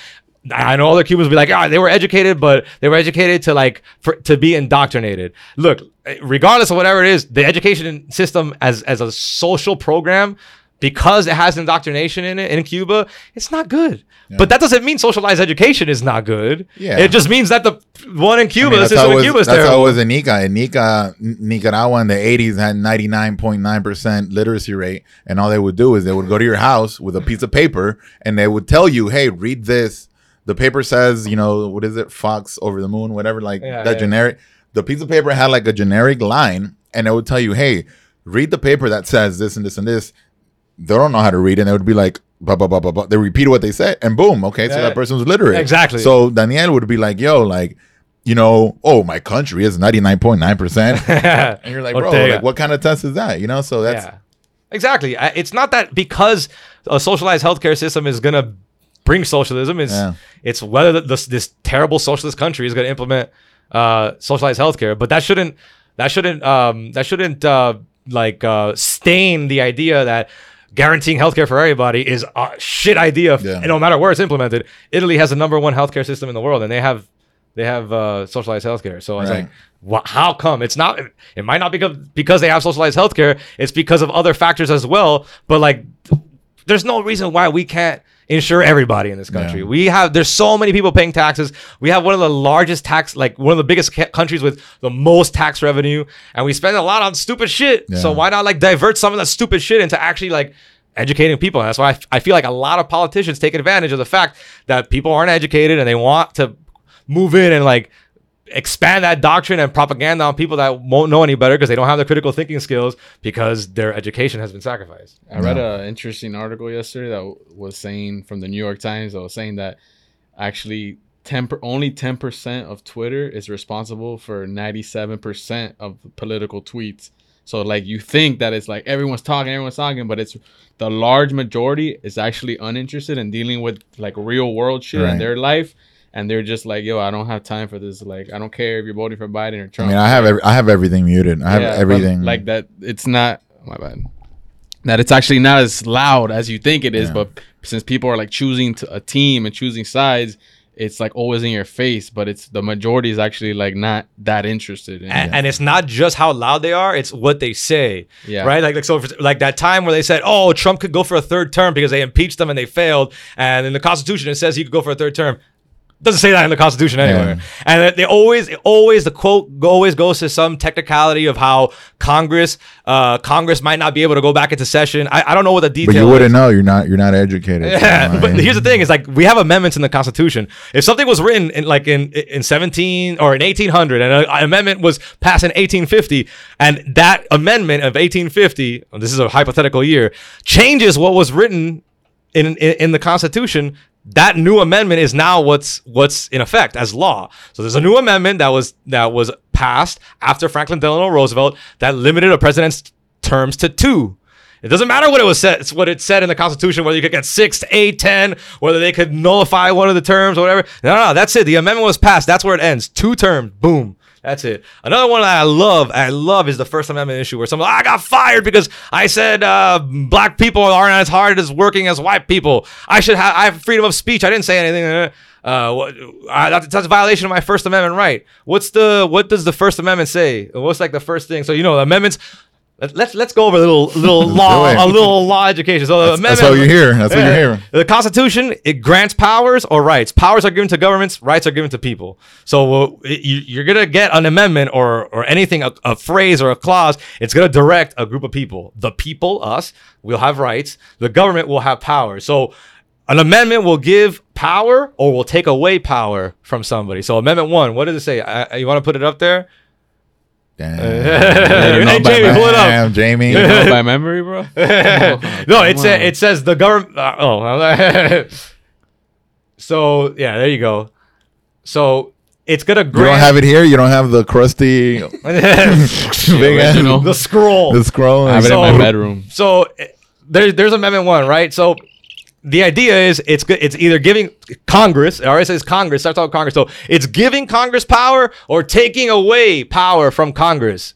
D: I know other Cubans will be like, ah, they were educated, but they were educated to like for, to be indoctrinated. Look, regardless of whatever it is, the education system as as a social program, because it has indoctrination in it in Cuba, it's not good. But that doesn't mean socialized education is not good.
G: Yeah.
D: it just means that the one in
G: I
D: Cuba,
G: mean,
D: the system in Cuba is
G: that's how it was in Nica. In Nica, Nicaragua in the 80s had 99.9% literacy rate. And all they would do is they would go to your house with a piece of paper and they would tell you, hey, read this. The paper says, you know, what is it? Fox over the moon, whatever, like
D: Yeah,
G: that
D: yeah.
G: generic. The piece of paper had like a generic line and it would tell you, hey, read the paper that says this and this and this. They don't know how to read. And they would be like, blah blah blah blah blah. They repeat what they said, and boom, okay, so
D: Yeah.
G: that person was literate.
D: Exactly.
G: So Daniel would be like, "Yo, like, you know, oh, my country is ninety nine point nine percent," and you're like, "Bro, like, what kind of test is that?" You know, so that's
D: exactly. It's not that because a socialized healthcare system is gonna bring socialism. It's
G: Yeah.
D: it's whether the, this this terrible socialist country is gonna implement uh, socialized healthcare, but that shouldn't that shouldn't um, that shouldn't uh, like uh, stain the idea that. Guaranteeing healthcare for everybody is a shit idea,
G: Yeah.
D: no matter where it's implemented. Italy has the number one healthcare system in the world, and they have they have uh, socialized healthcare. So it's
G: Right.
D: like, wha how come it's not? It might not be because because they have socialized healthcare. It's because of other factors as well. But like, there's no reason why we can't insure everybody in this country.
G: Yeah.
D: We have there's so many people paying taxes. We have one of the largest tax, like one of the biggest ca- countries with the most tax revenue, and we spend a lot on stupid shit. So why not like divert some of that stupid shit into actually like educating people? And that's why I feel like a lot of politicians take advantage of the fact that people aren't educated and they want to move in and like expand that doctrine and propaganda on people that won't know any better because they don't have the critical thinking skills because their education has been sacrificed.
C: I read an interesting article yesterday that was saying from the New York Times that was saying that actually 10 per, only 10% of Twitter is responsible for 97% of political tweets. So like you think that it's like everyone's talking, everyone's talking, but it's the large majority is actually uninterested in dealing with like real world shit
G: Right.
C: in their life. And they're just like, yo, I don't have time for this. Like, I don't care if you're voting for Biden or Trump."
G: I mean, I have every, I have everything muted. I have
C: Yeah,
G: everything
C: like that. It's not oh, my bad. That it's actually not as loud as you think it is.
G: Yeah.
C: But since people are like choosing to, a team and choosing sides, it's like always in your face. But it's the majority is actually like not that interested. In
D: And,
C: it.
D: and it's not just how loud they are; it's what they say.
C: Yeah.
D: Right. Like, like so, like that time where they said, "Oh, Trump could go for a third term because they impeached them and they failed," and in the Constitution it says he could go for a third term. Doesn't say that in the Constitution anywhere.
G: Yeah.
D: And they- always, always the quote always goes to some technicality of how Congress, uh, Congress might not be able to go back into session. I, I don't know what the detail.
G: but you wouldn't know. You're not. You're not educated.
D: Yeah, but here's the thing: is like we have amendments in the Constitution. If something was written in like in in 17 or in 1800, and an amendment was passed in 1850, and that amendment of 1850, this is a hypothetical year, changes what was written in in, in the Constitution. That new amendment is now what's what's in effect as law. So there's a new amendment that was that was passed after Franklin Delano Roosevelt that limited a president's terms to two. It doesn't matter what it was said. It's what it said in the Constitution, whether you could get six eight, ten, whether they could nullify one of the terms or whatever. No, no, no, that's it. The amendment was passed. That's where it ends. Two terms. Boom. That's it. Another one that I love, I love is the First Amendment issue where someone, I got fired because I said uh, black people aren't as hard as working as white people. I should have, I have freedom of speech. I didn't say anything. Uh, that's a violation of my First Amendment right. What's the, what does the First Amendment say? What's like the first thing? So, you know, the amendments, let- Let's let's go over a little little law a little law education. So the
G: That's- that's
D: amendment-
G: what you're here. That's what you're here.
D: The Constitution it grants powers or rights. Powers are given to governments. Rights are given to people. So uh, you, you're gonna get an amendment or or anything a, a phrase or a clause. It's gonna direct a group of people. The people, us, will have rights. The government will have power. So. An amendment will give power or will take away power from somebody. So, Amendment One, what does it say? I, you want to put it up there?
G: Damn.
C: you know
D: hey, Jamie,
C: my-
D: pull it up.
G: Damn, Jamie.
C: You know by memory, bro.
D: no, it says it says the government. Uh, oh, so yeah, there you go. So it's gonna
G: You don't have it here. You don't have the crusty big
C: original.
G: end,
D: the scroll.
G: the scroll.
C: I have it in my bedroom.
D: So eh, there, there's Amendment One, right? So the idea is it's. It's either giving Congress. Says Congress. Starts out Congress. So it's giving Congress power or taking away power from Congress.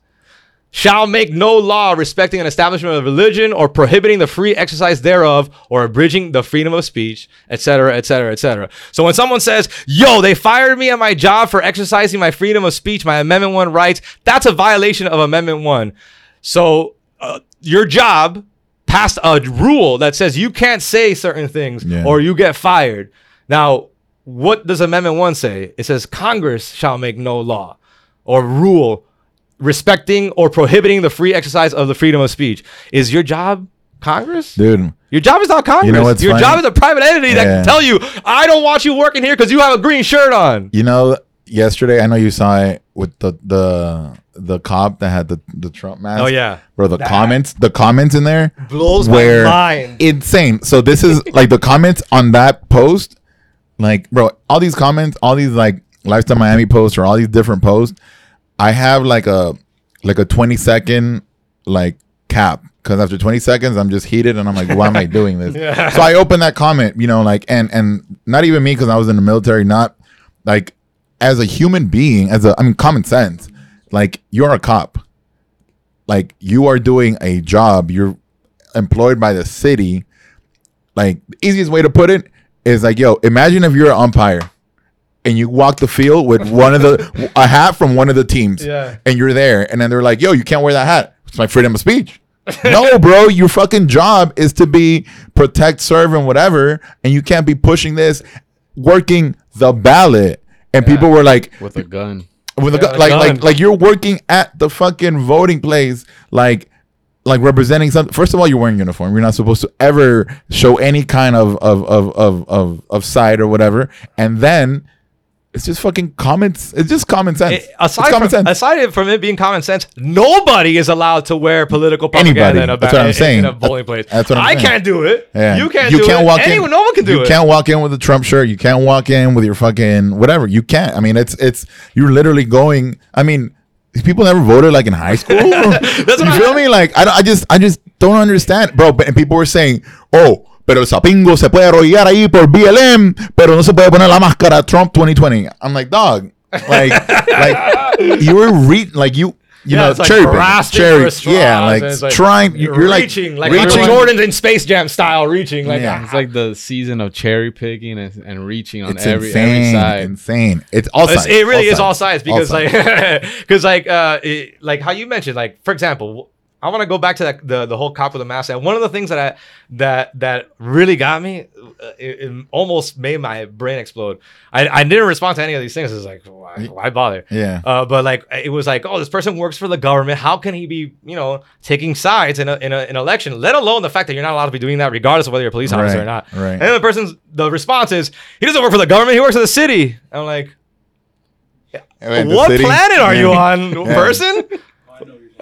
D: Shall make no law respecting an establishment of religion or prohibiting the free exercise thereof or abridging the freedom of speech, etc., etc., etc. So when someone says, "Yo, they fired me at my job for exercising my freedom of speech, my Amendment One rights," that's a violation of Amendment One. So uh, your job passed a rule that says you can't say certain things
G: Yeah.
D: or you get fired. Now, what does Amendment 1 say? It says Congress shall make no law or rule respecting or prohibiting the free exercise of the freedom of speech. Is your job Congress?
G: dude.
D: Your job is not Congress.
G: You know what's
D: your
G: funny?
D: job is a private entity that can tell you, I don't want you working here because you have a green shirt on.
G: You know, yesterday I know you saw it. With the the the cop that had the the Trump mask.
D: Oh yeah,
G: bro. The comments, the comments in there
D: blows
G: where
D: my mind.
G: insane. So this is like the comments on that post, like bro, all these comments, all these like lifestyle Miami posts or all these different posts. I have like a like a twenty second like cap because after 20 seconds i'm just heated and i'm like why am i doing this so i open that comment you know like and and not even me because i was in the military not like as a human being as a i mean common sense like you're a cop. Like you are doing a job. You're employed by the city. Like the easiest way to put it is like yo imagine if you're an umpire and you walk the field with one of the a hat from one of the teams
D: Yeah.
G: and you're there. And then they're like yo you can't wear that hat. It's my freedom of speech. No bro your fucking job is to be protect serve and whatever. And you can't be pushing this working the ballot and people were like
C: with a gun.
G: with a
D: Yeah,
G: gu- like
D: gun.
G: like like you're working at the fucking voting place like like representing something first of all you're wearing uniform you're not supposed to ever show any kind of of of of of, of side or whatever and then it's just fucking comments it's just common sense eh,
D: It-
G: it's
D: aside
G: common
D: from,
G: sense
D: aside from it being common sense, nobody is allowed to wear political propaganda
G: Anybody.
D: in a,
G: That's what I'm
D: in-
G: saying.
D: in a polling place.
G: That's what I'm
D: I
G: saying.
D: can't do it.
G: yeah.
D: You can't You do it.
G: walk
D: Anyone,
G: in
D: no one can do
G: you
D: it.
G: You can't walk in with a Trump shirt you can't walk in with your fucking whatever you can't I mean it's it's you're literally going I mean people never voted like in high school you
D: what I-
G: feel me like I, don't- I just I just don't understand bro but, and people were saying oh pero el sapingo se puede arrollar ahí por BLM pero no se puede poner la máscara Trump 2020 I'm like dog like like you were re like you you
D: Yeah,
G: know
D: it's like
G: cherry picking, cherry
D: for
G: yeah
D: and
G: like, trying you're, you're like
D: reaching, like
G: reaching
D: Jordan's in Space Jam style, reaching like
G: Yeah.
C: It's like the season of cherry picking and, and reaching on
G: it's
C: every
G: insane
C: every side.
G: insane it's all
D: It's-
G: sides
D: it really is
G: sides,
D: all sides because
G: sides.
D: like because like uh it, like how you mentioned like for example I want to go back to that the the whole cop with the mask and one of the things that I that that really got me uh, it, it almost made my brain explode I, I didn't respond to any of these things it's like why, why bother
G: yeah
D: uh, but like it was like, oh, this person works for the government. How can he be, you know, taking sides in a, in a, an election? Let alone the fact that you're not allowed to be doing that, regardless of whether you're a police officer or not.
G: right.
D: And the person's the response is, he doesn't work for the government. He works for the city. I'm like,
G: the
D: what
G: city-
D: planet are you
G: Yeah.
D: on, person?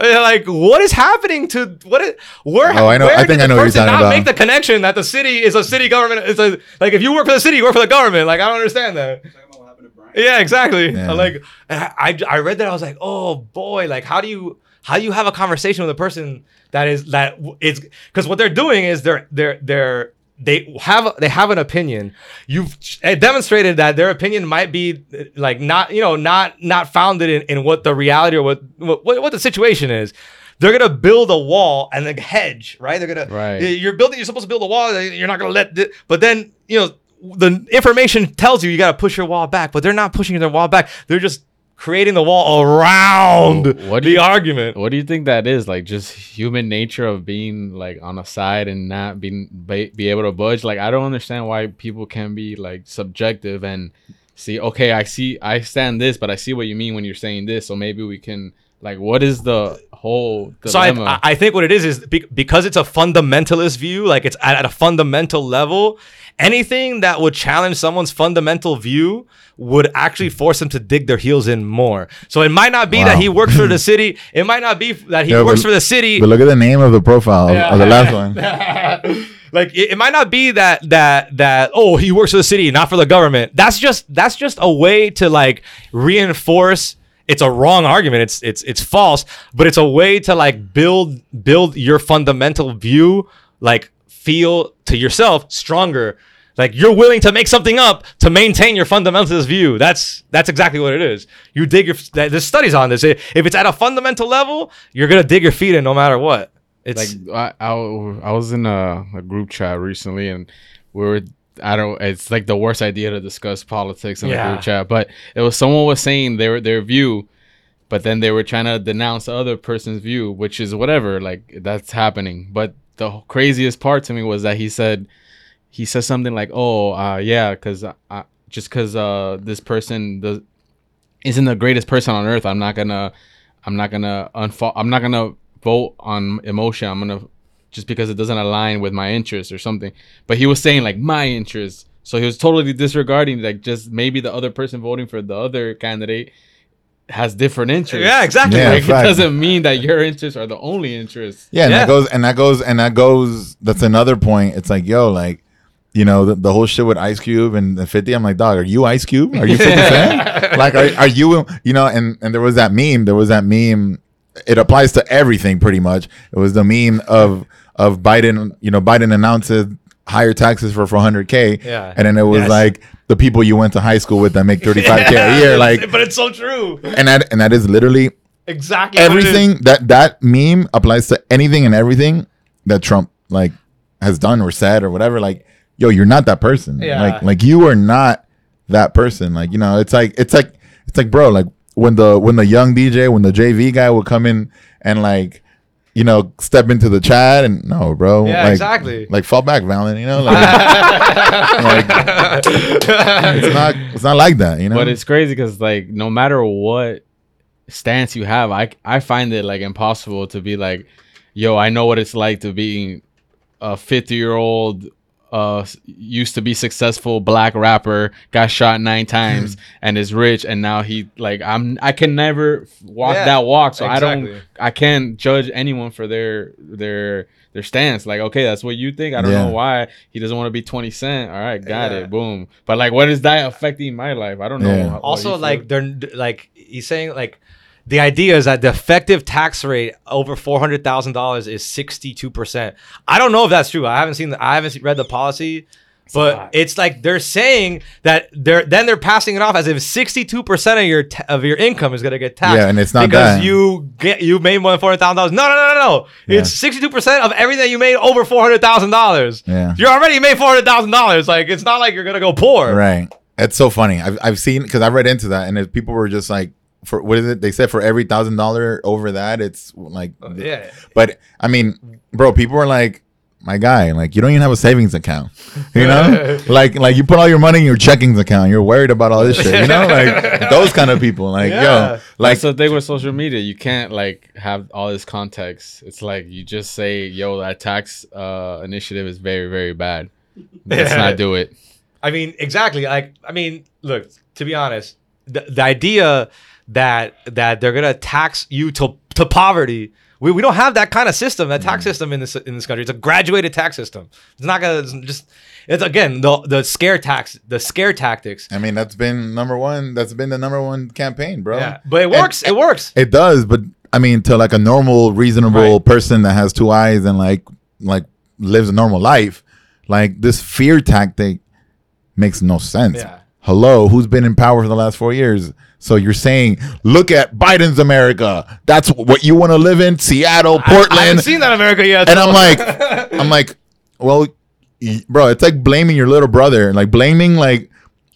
D: Yeah, Like what is happening to what is where?
G: Oh, I know-
D: Where
G: I think
D: did
G: I know
D: the
G: what you're
D: person
G: talking
D: not
G: about.
D: make the connection that the city is a city government. It's a like if you work for the city, you work for the government. Like I don't understand that.
H: Talking about what happened to Brian.
D: Yeah, exactly.
G: Yeah.
D: Like I, I I read that I was like, oh boy, like how do you how do you have a conversation with a person that is that w- is because what they're doing is they're they're they're they have they have an opinion. You've demonstrated that their opinion might be like not you know not not founded in, in what the reality or what, what what the situation is. They're gonna build a wall and a hedge, right? They're gonna
C: Right.
D: You're building. You're supposed to build a wall. You're not gonna let. but then you know the information tells you you gotta push your wall back, but they're not pushing their wall back. They're just creating the wall around
C: What
D: the
C: you-
D: argument.
C: What do you think that is? Like just human nature of being like on a side and not being be, be able to budge. Like I don't understand why people can be like subjective and see. Okay, I see, I stand this, but I see what you mean when you're saying this. So maybe we can like, what is the whole dilemma?
D: So I. I think what it is is be- because it's a fundamentalist view, like it's at a fundamental level. Anything that would challenge someone's fundamental view would actually force them to dig their heels in more. So it might not be that he works for the city. It might not be that he
G: Yeah,
D: works
G: but-
D: for the city.
G: but look at the name of the profile of- of the last one
D: like it, it might not be that that that oh he works for the city not for the government that's just that's just a way to like reinforce it's a wrong argument it's it's it's false but it's a way to like build build your fundamental view like feel to yourself stronger. Like you're willing to make something up to maintain your fundamentalist view. That's that's exactly what it is. You dig your there's studies on this. If it's at a fundamental level you're gonna dig your feet in no matter what. It's
C: like I, I, I was in a, a group chat recently and we were I don't it's like the worst idea to discuss politics in a group chat but it was someone was saying their their view but then they were trying to denounce the other person's view which is whatever like that's happening. But the craziest part to me was that he said he said something like oh uh yeah because just because uh this person does isn't the greatest person on earth i'm not gonna i'm not gonna unfo- i'm not gonna vote on emotion i'm gonna just because it doesn't align with my interests or something. But he was saying like my interests. So he was totally disregarding like just maybe the other person voting for the other candidate has different interests.
D: Yeah, exactly.
G: Yeah,
C: Like, it doesn't mean that your interests are the only interests.
G: Yeah, and
D: Yeah.
G: that goes and that goes and that goes. That's another point. It's like, yo, like, you know, the, the whole shit with Ice Cube and, and Fifty. I'm like, dog, are you Ice Cube? Are you Fifty Cent? Like, are, are you? You know, and and there was that meme. There was that meme. It applies to everything pretty much. It was the meme of of Biden. You know, Biden announces higher taxes for 400k.
D: Yeah.
G: and then it was
D: Yes.
G: like the people you went to high school with that make 35k a year. Like,
D: but it's so true.
G: and that and that is literally
D: Exactly. what it is.
G: everything that that meme applies to anything and everything that Trump like has done or said or whatever. Like, yo, you're not that person.
D: Yeah.
G: Like, like you are not that person. Like, you know, it's like it's like it's like, bro, like when the when the young DJ, when the JV guy would come in and like. You know, step into the chat and no, bro.
D: Yeah,
G: like,
D: exactly.
G: Like fall back, Valen. You know, like, like it's not it's not like that. You know,
C: But it's crazy because like no matter what stance you have, I I find it like impossible to be like, yo, I know what it's like to be a 50 year old uh used to be successful black rapper got shot nine times and is rich and now he like i'm i can never walk
D: Yeah,
C: that walk so i don't i can't judge anyone for their their their stance. Like okay that's what you think. I don't
G: Yeah.
C: know why. He doesn't want to be 20 cent. All right got
D: Yeah.
C: it boom. But like what is that affecting my life? I don't know
G: Yeah.
C: how-
D: also like they're like he's saying like the idea is that the effective tax rate over four hundred thousand dollars is sixty two percent. I don't know if that's true. I haven't seen the, I haven't read the policy, but it's like they're saying that they're then they're passing it off as if sixty two percent of your ta- of your income is gonna get taxed.
G: Yeah, and it's not
D: because
G: that.
D: you get you made more than four hundred thousand dollars. No, no, no, no, no.
G: Yeah.
D: It's sixty two percent of everything you made over four hundred thousand dollars.
G: Yeah.
D: you already made four hundred thousand dollars. Like it's not like you're gonna go poor.
G: Right. It's so funny. I've, I've seen because I read into that and people were just like, for what is it? They said for every thousand dollar over that, it's like,
D: Yeah.
G: But I mean, bro, people were like, my guy, like you don't even have a savings account, you know? like, like you put all your money in your checkings account. You're worried about all this shit, you know? Like those kind of people. Like,
D: Yeah.
G: yo, like
C: so the thing with social media. You can't like have all this context. It's like you just say, "Yo, that tax uh, initiative is very, very bad. Let's not do it."
D: I mean, exactly. Like, I mean, look. To be honest, the, the idea that that they're gonna tax you to to poverty. We, we don't have that kind of system, that
G: Mm.
D: tax system in this in this country. It's a graduated tax system. It's not gonna it's just. It's again the the scare tax, the scare tactics.
G: I mean, that's been number one. That's been the number one campaign, bro.
D: Yeah, but it
G: And-
D: works. it works.
G: It does, but I mean, to like a normal, reasonable person that has two eyes and like like lives a normal life, like this fear tactic makes no sense.
D: Yeah.
G: Hello, who's been in power for the last four years? So you're saying, look at Biden's America. That's what you want to live in, Seattle, Portland.
D: I haven't seen that America yet.
G: and
D: so-
G: I'm like, I'm like, well, bro, it's like blaming your little brother, like blaming like,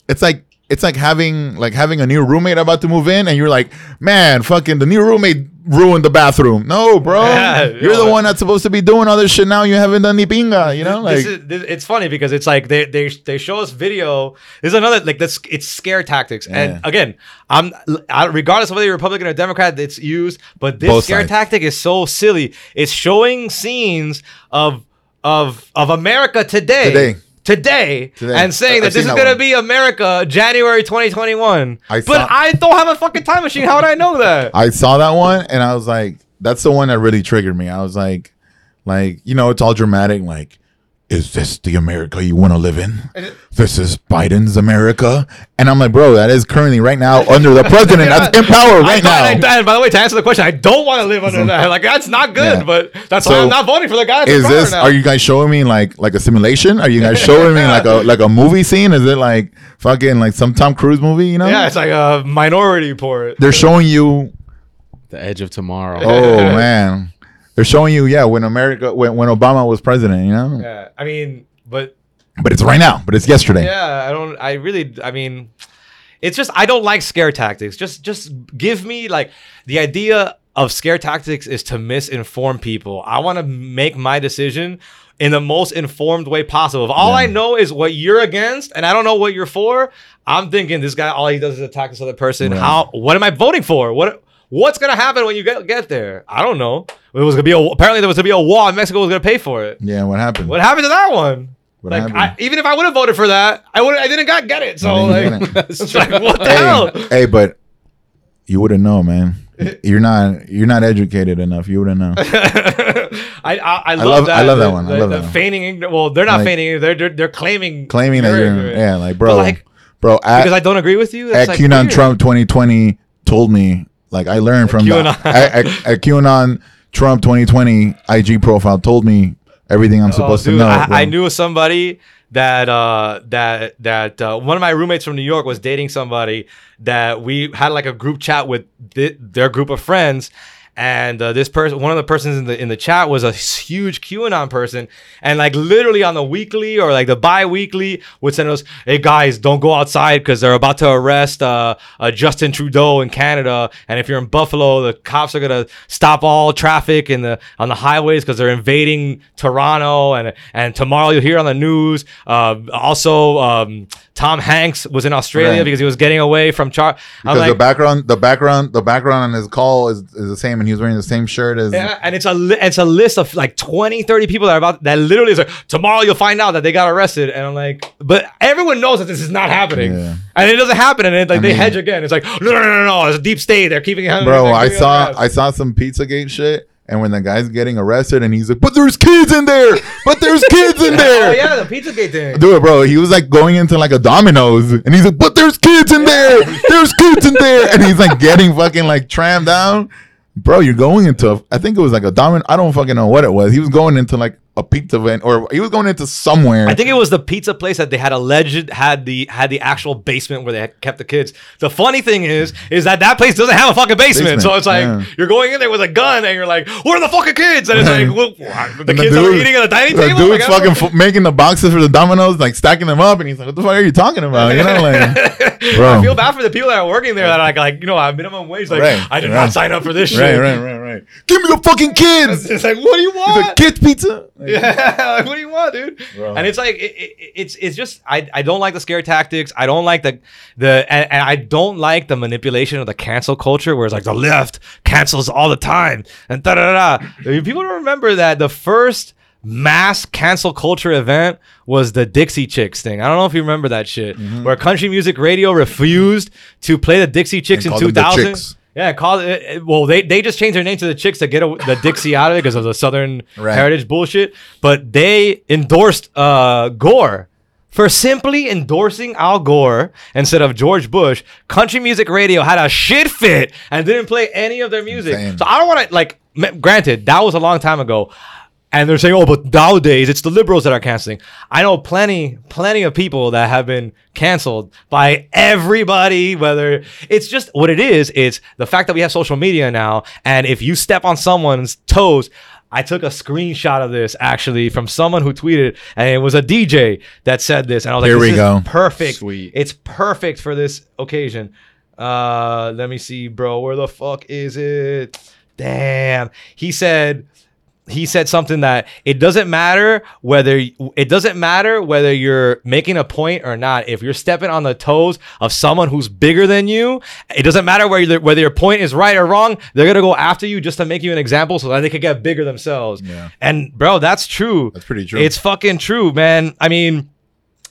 G: it's like it's like having like having a new roommate about to move in, and you're like, man, fucking the new roommate ruined the bathroom. No, bro,
D: Yeah,
G: you're
D: yo.
G: the one that's supposed to be doing all this shit now. You haven't done ni pinga, you know, like
D: this is this, it's funny because it's like they they they show us video. There's another like this. It's scare tactics,
G: Yeah.
D: and again, I'm I, regardless of whether you're Republican or Democrat, it's used. But this
G: Both
D: scare
G: sides.
D: tactic is so silly. It's showing scenes of of of America today.
G: Today.
D: Today,
G: Today.
D: and saying
G: I've
D: that this is
G: that
D: gonna be America January 2021.
G: I
D: but
G: saw-
D: I don't have a fucking time machine. How would I know that?
G: I saw that one and I was like, that's the one that really triggered me. I was like, like, you know, it's all dramatic. Like, is this the America you want to live in? This is Biden's America. And I'm like, bro, that is currently right now under the president that's in power right
D: I- I-
G: now.
D: and by the way, to answer the question, I don't want to live under mm-hmm. that. Like that's not good.
G: Yeah.
D: But that's
G: So,
D: why I'm not voting for the guy.
G: Is this?
D: now.
G: Are you guys showing me like like a simulation? Are you guys showing me like a like a movie scene? Is it like fucking like some Tom Cruise movie? You know?
D: Yeah, it's like a minority report.
G: They're showing you
C: The edge of tomorrow.
G: Oh man, they're showing you yeah when America when, when Obama was president, you know.
D: Yeah, I mean, but
G: But it's right now. But it's yesterday.
D: yeah, I don't. I really, I mean, it's just I don't like scare tactics. Just, just give me like the idea of scare tactics is to misinform people. I want to make my decision in the most informed way possible. If all I know is what you're against and I don't know what you're for, I'm thinking this guy all he does is attack this other person. How? What am I voting for? What? What's gonna happen when you get get there? I don't know. It was gonna be a, apparently there was gonna be a wall and Mexico was gonna pay for it.
G: Yeah. What happened?
D: What happened to that one?
G: What
D: like? I, even if I would have voted for that, I would. I didn't got get it. So like, it's like, what the hell?
G: hey, hey, but you wouldn't know, man. You're not you're not educated enough. You wouldn't know.
D: I, I, I love
G: love-
D: that.
G: I love that
D: the-
G: one. I
D: the-
G: love
D: the
G: that one.
D: Feigning, ign- well, they're not
G: Like-
D: feigning. They're, they're they're claiming
G: Claiming that
D: you're
G: yeah, like bro,
D: like-
G: bro. At,
D: because I don't agree with you.
G: at
D: That's like
G: QAnon
D: weird.
G: Trump 2020 told me like I learned from the,
D: QAnon.
G: at QAnon Trump 2020 IG profile told me everything I'm
D: Oh,
G: supposed
D: dude,
G: to know.
D: I. I knew somebody that uh that that uh, one of my roommates from New York was dating somebody that we had like a group chat with th- their group of friends and uh, this person one of the persons in the in the chat was a huge QAnon person. And like literally on the weekly or like the bi-weekly would send us hey guys don't go outside because they're about to arrest uh, uh, Justin Trudeau in Canada. And if you're in Buffalo the cops are gonna stop all traffic in the on the highways because they're invading Toronto. And and tomorrow you'll hear on the news uh, also um, Tom Hanks was in Australia
G: Right.
D: because he was getting away from Char
G: because
D: like
G: the background, the background, the background on his call is, is the same, and he was wearing the same shirt as.
D: Yeah, and it's a li- it's a list of like 20, 30 people that are about that literally is like tomorrow you'll find out that they got arrested, and I'm like, but everyone knows that this is not happening,
G: Yeah.
D: and it doesn't happen, and it, like
G: I
D: they
G: mean-
D: hedge again. It's like no, no, no, no, no, it's a deep state. They're keeping it.
G: Bro, I saw I saw some Pizzagate shit, and when the guy's getting arrested, and he's like, "But there's kids in there! But there's kids in
D: oh
G: there!"
D: yeah, the Pizzagate thing.
G: Do it, bro. He was like going into like a Domino's, and he's like, "But there's kids in there. There's kids in there," and he's like getting fucking like trammed down. Bro, you're going into I think it was like a Domino. I don't fucking know what it was. He was going into like a pizza van, or he was going into somewhere.
D: I think it was the pizza place that they had alleged had the had the actual basement where they kept the kids. The funny thing is, is that that place doesn't have a fucking basement.
G: Basement,
D: So it's like
G: yeah.
D: you're going in there with a gun and you're like, "Where are the fucking kids?" And it's like, well, the
G: And
D: kids are
G: dude-
D: eating at the dining
G: the
D: table.
G: dude's
D: Like,
G: fucking f- making the boxes for the Domino's, like stacking them up, and he's like, "What the fuck are you talking about?" You know, like, bro.
D: I feel bad for the people that are working there that are like, like you know, at minimum wage. Like,
G: Right,
D: I did
G: right.
D: not sign up for this shit.
G: right, right, right, right. Give me the fucking kids.
D: It's like, what do you want?
G: like, kids pizza. Like,
D: Yeah, like, what do you want, dude?
G: Bro.
D: And it's like it, it, it's it's just I, I don't like the scare tactics. I don't like the the and, and I don't like the manipulation of the cancel culture where it's like the left cancels all the time and da da da. People don't remember that the first mass cancel culture event was the Dixie Chicks thing. I don't know if you remember that shit, mm-hmm. where country music radio refused to play the Dixie Chicks
G: And
D: in
G: called them the
D: 2000. Yeah, call it. it- Well, they, they just changed their name to the Chicks to get a, the Dixie out of it because of the Southern
G: Right.
D: heritage bullshit. But they endorsed uh, Gore for simply endorsing Al Gore instead of George Bush. Country Music Radio had a shit fit and didn't play any of their music.
G: Insane.
D: So I don't want to like. Granted, that was a long time ago. And they're saying, "Oh, but nowadays it's the liberals that are canceling." I know plenty, plenty of people that have been canceled by everybody. Whether it's just what it is, it's the fact that we have social media now, and if you step on someone's toes, I took a screenshot of this actually from someone who tweeted, and it was a DJ that said this, and I was like,
G: Here we
D: is
G: go.
D: perfect.
C: Sweet.
D: It's perfect for this occasion." Uh, let me see, bro. Where the fuck is it? Damn. He said he said something that it doesn't matter whether it doesn't matter whether you're making a point or not. If you're stepping on the toes of someone who's bigger than you, it doesn't matter whether whether your point is right or wrong. They're gonna go after you just to make you an example so that they could get bigger themselves.
G: Yeah.
D: And bro, that's true.
G: That's pretty true.
D: It's fucking true, man. I mean.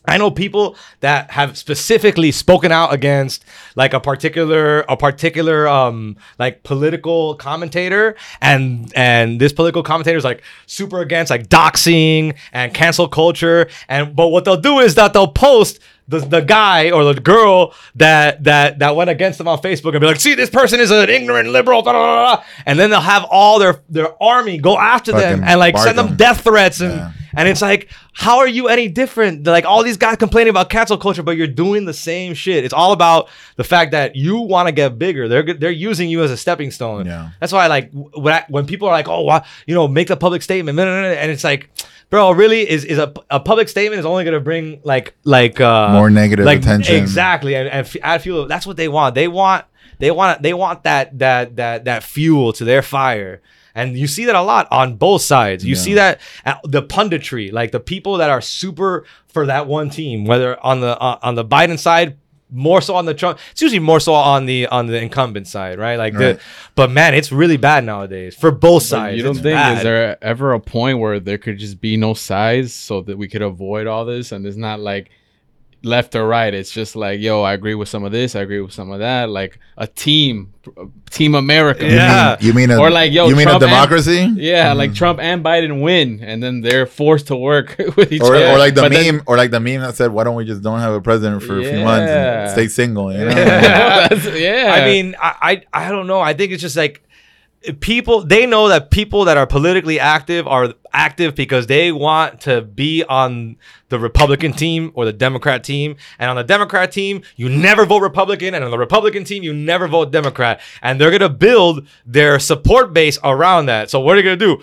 D: I know people that have specifically spoken out against like a particular a particular um like political commentator and and this political commentator is like super against like doxing and cancel culture and but what they'll do is that they'll post the, the guy or the girl that that that went against them on Facebook and be like, see, this person is an ignorant liberal, da, da, da," and then they'll have all their their army go after them and like send them
G: them.
D: death threats and
G: Yeah.
D: And it's like, how are you any different? They're like all these guys complaining about cancel culture, but you're doing the same shit. It's all about the fact that you want to get bigger. They're they're using you as a stepping stone.
G: Yeah.
D: That's why, like, when I, when people are like, oh, why, you know, make a public statement, and it's like, bro, really, is is a, a public statement is only gonna bring like like uh
G: More negative
D: like,
G: attention.
D: exactly, and, and f- add fuel. That's what they want. They want they want they want that that that that fuel to their fire. And you see that a lot on both sides. You
G: Yeah.
D: see that at the punditry, like the people that are super for that one team, whether on the uh, on the Biden side, more so on the Trump. It's usually more so on the on the incumbent side, right? Like
G: Right.
D: the, but man, it's really bad nowadays for both
C: But
D: sides.
C: you don't
D: It's
C: think
D: bad.
C: is there ever a point where there could just be no sides so that we could avoid all this and it's not like left or right. It's just like, yo, I agree with some of this, I agree with some of that. Like a team, Team America.
D: Yeah.
G: You mean a,
C: Or like, yo,
G: you mean
C: Trump
G: a
C: and-
G: democracy?
C: Yeah, mm-hmm. like Trump and Biden win, and then they're forced to work with each
G: Or,
C: other.
G: or like the
C: But then-
G: meme, or like the meme that said, "Why don't we just don't have a president for a few months and stay single?" You know?
C: That's- yeah.
D: I mean, I, I I don't know. I think it's just like people they know that people that are politically active are active because they want to be on the Republican team or the Democrat team. And on the Democrat team, you never vote Republican, and on the Republican team, you never vote Democrat. And they're gonna build their support base around that. So what are they gonna do?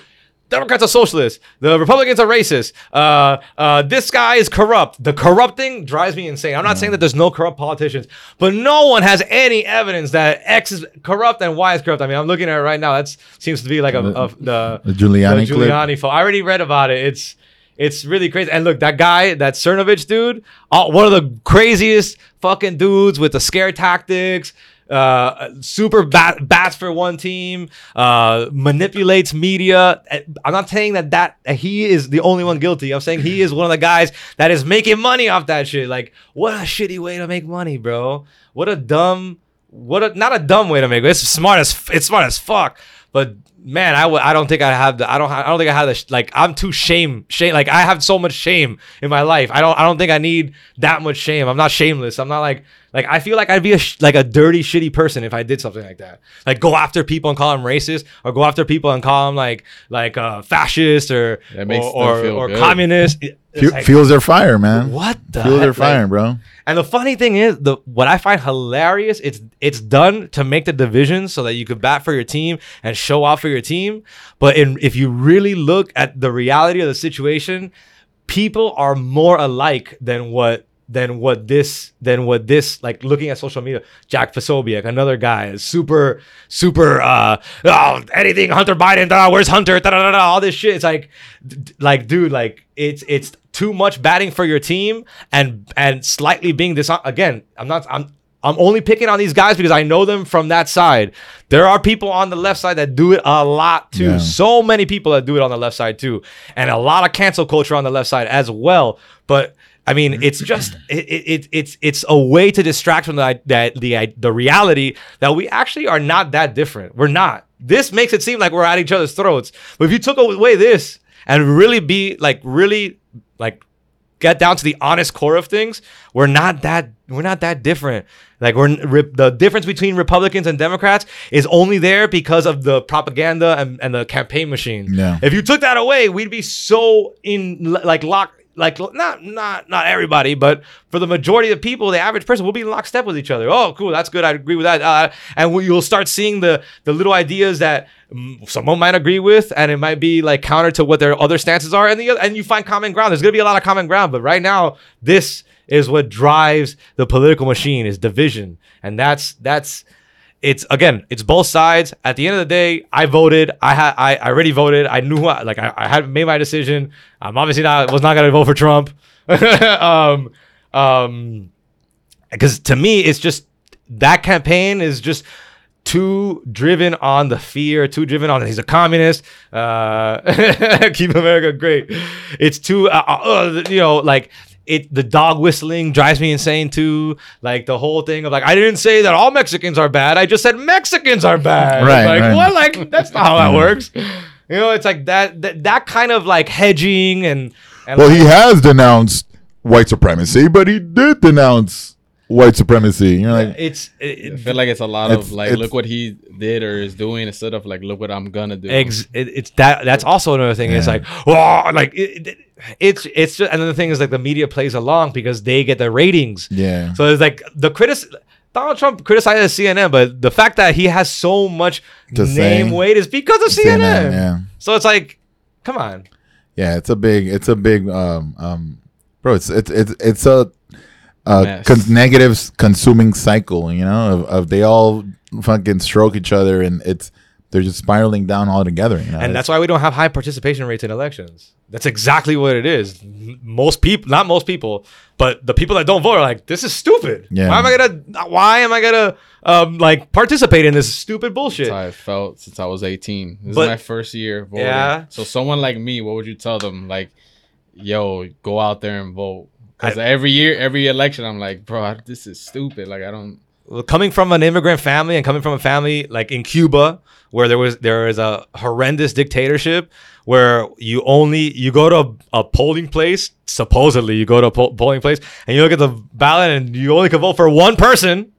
D: Democrats are socialists. The Republicans are racist. Uh, uh, this guy is corrupt. The corrupting drives me insane. I'm not saying that there's no corrupt politicians, but no one has any evidence that X is corrupt and Y is corrupt. I mean, I'm looking at it right now. That seems to be like a, a the,
G: The Giuliani
D: the. Giuliani I already read about it. It's it's really crazy. And look, that guy, that Cernovich dude, uh, one of the craziest fucking dudes with the scare tactics. Uh, super bat, bats for one team. Uh, manipulates media. Uh, I'm not saying that that he is the only one guilty. I'm saying he is one of the guys that is making money off that shit. Like, what a shitty way to make money, bro. What a dumb. What a not a dumb way to make it. It's smart as it's smart as fuck. But man, I would I don't think I have the I don't ha- I don't think I have the sh- like I'm too shame shame like I have so much shame in my life. I don't I don't think I need that much shame. I'm not shameless. I'm not like like I feel like I'd be a sh- like a dirty shitty person if I did something like that. Like go after people and call them racist or go after people and call them like like uh fascist or
C: That makes
D: or, or,
C: feel
D: or communist. It- it's
G: Fu-
D: like,
G: fuels their fire, man.
D: what the
G: Fuels their
D: heck? Like,
G: fire, bro.
D: and the funny thing is, the what I find hilarious, it's it's done to make the division so that you could bat for your team and show off for your team. But in, if you really look at the reality of the situation, people are more alike than what than what this than what this like looking at social media. Jack Posobiec, another guy, is super super uh oh anything Hunter Biden, da, where's Hunter, da, da, da, all this shit. It's like d- like dude, like it's it's too much batting for your team and and slightly being this again. I'm not I'm I'm only picking on these guys because I know them from that side. There are people on the left side that do it a lot too.
G: Yeah.
D: So many people that do it on the left side too, and a lot of cancel culture on the left side as well. But I mean, it's just it, it, it it's it's a way to distract from the that the the reality that we actually are not that different. We're not. This makes it seem like we're at each other's throats. But if you took away this and really be like really like get down to the honest core of things, we're not that we're not that different. Like we're re- the difference between Republicans and Democrats is only there because of the propaganda and, and the campaign machine.
G: Yeah.
D: If you took that away, we'd be so in like lock like not not not everybody, but for the majority of people, the average person will be in lockstep with each other. Oh, cool, that's good. I agree with that. Uh, and we, you'll start seeing the the little ideas that mm, someone might agree with, and it might be like counter to what their other stances are, and the and you find common ground. There's gonna be a lot of common ground, but right now, this is what drives the political machine is division, and that's that's it's again, it's both sides. At the end of the day, I voted. I had I, I already voted. I knew I, like I, I had made my decision. I'm obviously not was not gonna vote for Trump. um um because to me it's just that campaign is just too driven on the fear, too driven on he's a communist. Uh, keep America great. It's too, uh, uh, you know, like it. The dog whistling drives me insane too. Like the whole thing of like, I didn't say that all Mexicans are bad. I just said Mexicans are bad.
G: Right,
D: Like
G: right.
D: what? Like that's not how that works. You know, it's like that. That, that kind of like hedging and. and
G: Well,
D: like-
G: he has denounced white supremacy, but he did denounce white supremacy. You're like,
D: it's
C: I feel like it's a lot
G: It's-
C: of like, look what he did or is doing instead of like, look what I'm gonna do.
D: Ex- it, it's that that's also another thing. It's like, oh, like it, it- it's it's just another thing is like the media plays along because they get the ratings.
G: yeah.
D: So it's like the critic Donald Trump criticizes CNN, but the fact that he has so much
G: To
D: name
G: say-
D: weight is because of CNN.
G: CNN, yeah.
D: So it's like, come on.
G: Yeah, it's a big, it's a big, um, um, bro. It's it's it's it's a, uh,
C: Mess.
G: con- negative consuming cycle. You know, of, of they all fucking stroke each other, and it's they're just spiraling down all together. You know,
D: And that's why we don't have high participation rates in elections. That's exactly what it is. Most people, not most people, but the people that don't vote are like, this is stupid.
G: Yeah.
D: Why am I gonna? Why am I gonna um like participate in this stupid bullshit?
C: That's how I felt since I was 18. This
D: But-
C: is my first year voting.
D: Yeah.
C: So someone like me, what would you tell them? Like, yo, go out there and vote. Because every year, every election, I'm like, bro, this is stupid. Like I don't.
D: Well, coming from an immigrant family and coming from a family like in Cuba where there was there is a horrendous dictatorship where you only you go to a, a polling place supposedly you go to a poll, polling place and you look at the ballot and you only can vote for one person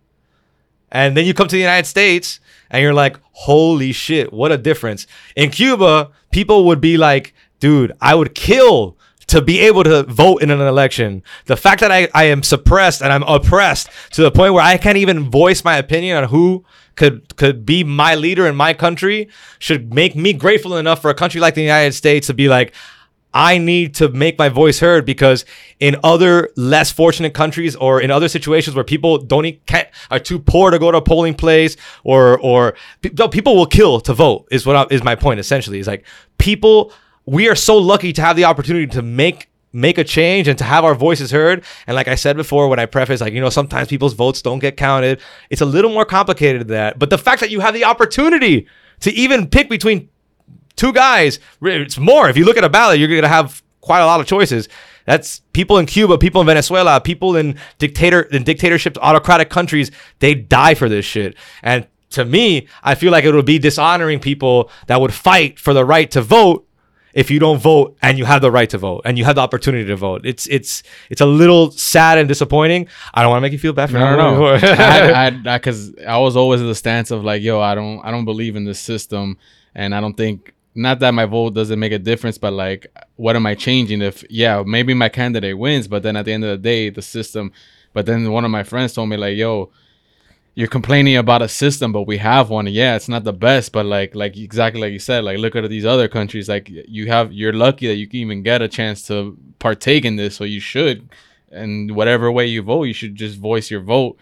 D: and then you come to the United States and you're like holy shit what a difference in Cuba people would be like dude I would kill to be able to vote in an election. The fact that I, I am suppressed and I'm oppressed to the point where I can't even voice my opinion on who could could be my leader in my country should make me grateful enough for a country like the United States to be like I need to make my voice heard because in other less fortunate countries or in other situations where people don't can't, are too poor to go to a polling place or or people will kill to vote is what I, is my point essentially. Is like people we are so lucky to have the opportunity to make make a change and to have our voices heard. And like I said before, when I preface, like, you know, sometimes people's votes don't get counted. It's a little more complicated than that. But the fact that you have the opportunity to even pick between two guys, it's more. If you look at a ballot, you're going to have quite a lot of choices. That's people in Cuba, people in Venezuela, people in dictator in dictatorships, autocratic countries. They die for this shit. And to me, I feel like it would be dishonoring people that would fight for the right to vote if you don't vote and you have the right to vote and you have the opportunity to vote. It's it's it's a little sad and disappointing. I don't want to make you feel bad for
C: No, no, no. I, I, because I, was always in the stance of like, yo, I don't, I don't believe in this system, and I don't think, not that my vote doesn't make a difference, but like, what am I changing? If yeah, maybe my candidate wins, but then at the end of the day, the system. But then one of my friends told me like, yo, you're complaining about a system, but we have one. Yeah, it's not the best, but like, like exactly like you said, like look at these other countries. Like you have, you're lucky that you can even get a chance to partake in this, so you should. And whatever way you vote, you should just voice your vote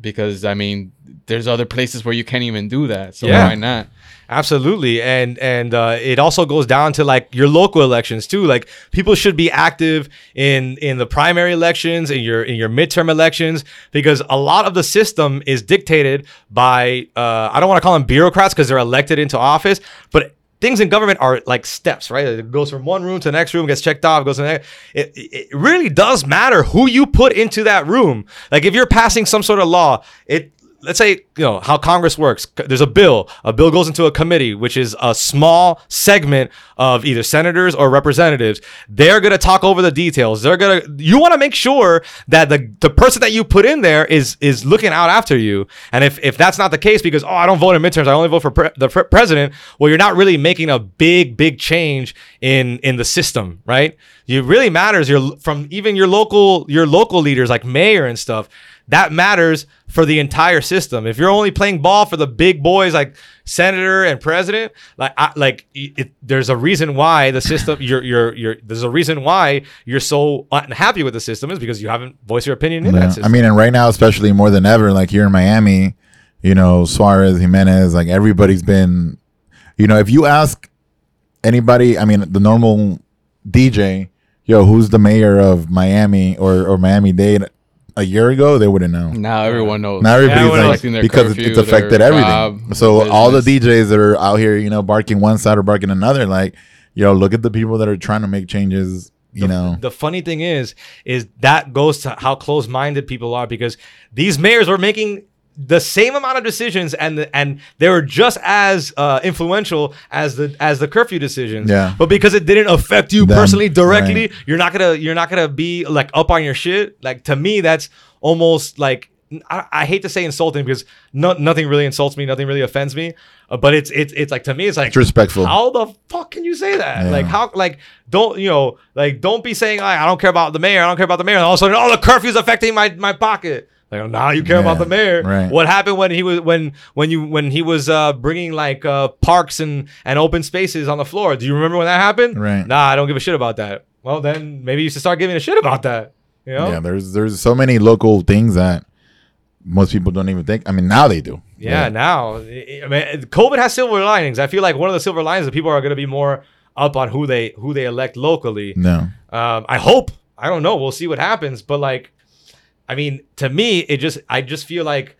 C: because I mean, there's other places where you can't even do that. So
D: Yeah.
C: why not?
D: Absolutely, and and uh, it also goes down to like your local elections too. Like people should be active in in the primary elections, in your in your midterm elections, because a lot of the system is dictated by uh, I don't want to call them bureaucrats because they're elected into office, but things in government are like steps, right? It goes from one room to the next room, gets checked off, goes to the next. It, it really does matter who you put into that room. Like if you're passing some sort of law, it let's say you know how congress works. There's a bill. A bill goes into a committee which is a small segment of either senators or representatives. They're to talk over the details. They're to you want to make sure that the the person that you put in there is is looking out after you. And if if that's not the case because oh i don't vote in midterms i only vote for pre- the pre- president well you're not really making a big big change in in the system right? It really matters. Your from even your local your local leaders like mayor and stuff that matters for the entire system. If you're only playing ball for the big boys like senator and president, like I, like it, there's a reason why the system you're you're you're there's a reason why you're so unhappy with the system is because you haven't voiced your opinion in
G: Yeah.
D: that system.
G: I mean, and right now, especially more than ever, like here in Miami, you know, Suarez, Gimenez, like everybody's been, you know, if you ask anybody, I mean, the normal DJ, yo, who's the mayor of Miami or, or Miami Dade a year ago, they wouldn't know.
C: Now everyone knows.
G: Now everybody's
D: everyone knows.
G: like,
C: Affecting their
G: because
C: curfew,
G: it's affected
C: their
G: everything.
C: job,
G: so all the
C: business.
G: DJs that are out here, you know, barking one side or barking another, like, yo, look at the people that are trying to make changes. You know,
D: the funny thing is, is that goes to how close-minded people are because these mayors were making the same amount of decisions and the, and they were just as uh, influential as the as the curfew decisions.
G: Yeah.
D: But because it didn't affect you
G: Them,
D: personally directly,
G: right.
D: you're not gonna you're not gonna be like up on your shit. Like to me, that's almost like. I, I hate to say insulting because no, nothing really insults me, nothing really offends me. Uh, but it's it's it's like to me, it's like
G: It's respectful.
D: How the fuck can you say that?
G: Yeah.
D: Like how like don't you know like don't be saying I, I don't care about the mayor, I don't care about the mayor, and all of a sudden oh the curfew's affecting my my pocket. Like now you care about the mayor.
G: right.
D: What happened when he was when when you when he was uh, bringing like uh, parks and and open spaces on the floor? Do you remember when that happened?
G: Right.
D: Nah, I don't give a shit about that. Well then maybe you should start giving a shit about that. You know?
G: yeah, there's there's so many local things that most people don't even think. I mean, now they do.
D: Yeah, now I mean, COVID has silver linings. I feel like one of the silver linings is that people are going to be more up on who they who they elect locally.
G: No.
D: Um, I hope. I don't know. We'll see what happens. But like, I mean, to me, it just I just feel like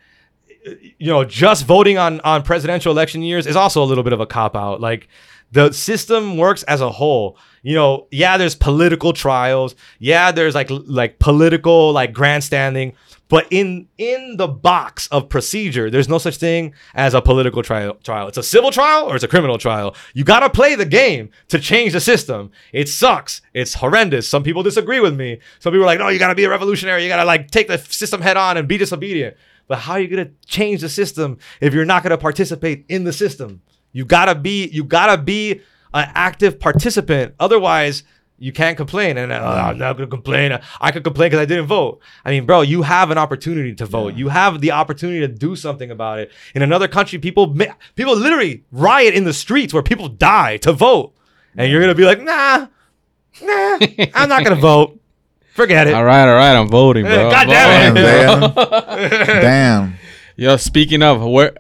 D: you know just voting on on presidential election years is also a little bit of a cop out. Like The system works as a whole. You know, yeah, there's political trials. Yeah, there's like like political like grandstanding. But in in the box of procedure, there's no such thing as a political trial. Trial. It's a civil trial or it's a criminal trial. You gotta play the game to change the system. It sucks. It's horrendous. Some people disagree with me. Some people are like, no, you gotta be a revolutionary. You gotta like take the system head on and be disobedient. But how are you gonna change the system if you're not gonna participate in the system? You gotta be. You gotta be an active participant. Otherwise, you can't complain. And uh, I'm not gonna complain. I could complain because I didn't vote. I mean, bro, you have an opportunity to vote. You have the opportunity to do something about it. In another country, people people literally riot in the streets where people die to vote, and you're gonna be like, nah, nah, I'm not gonna vote. Forget it.
C: All right, all right. I'm voting, bro.
D: Eh, God
C: I'm
D: damn
G: Damn, Damn.
C: Yo, speaking of, where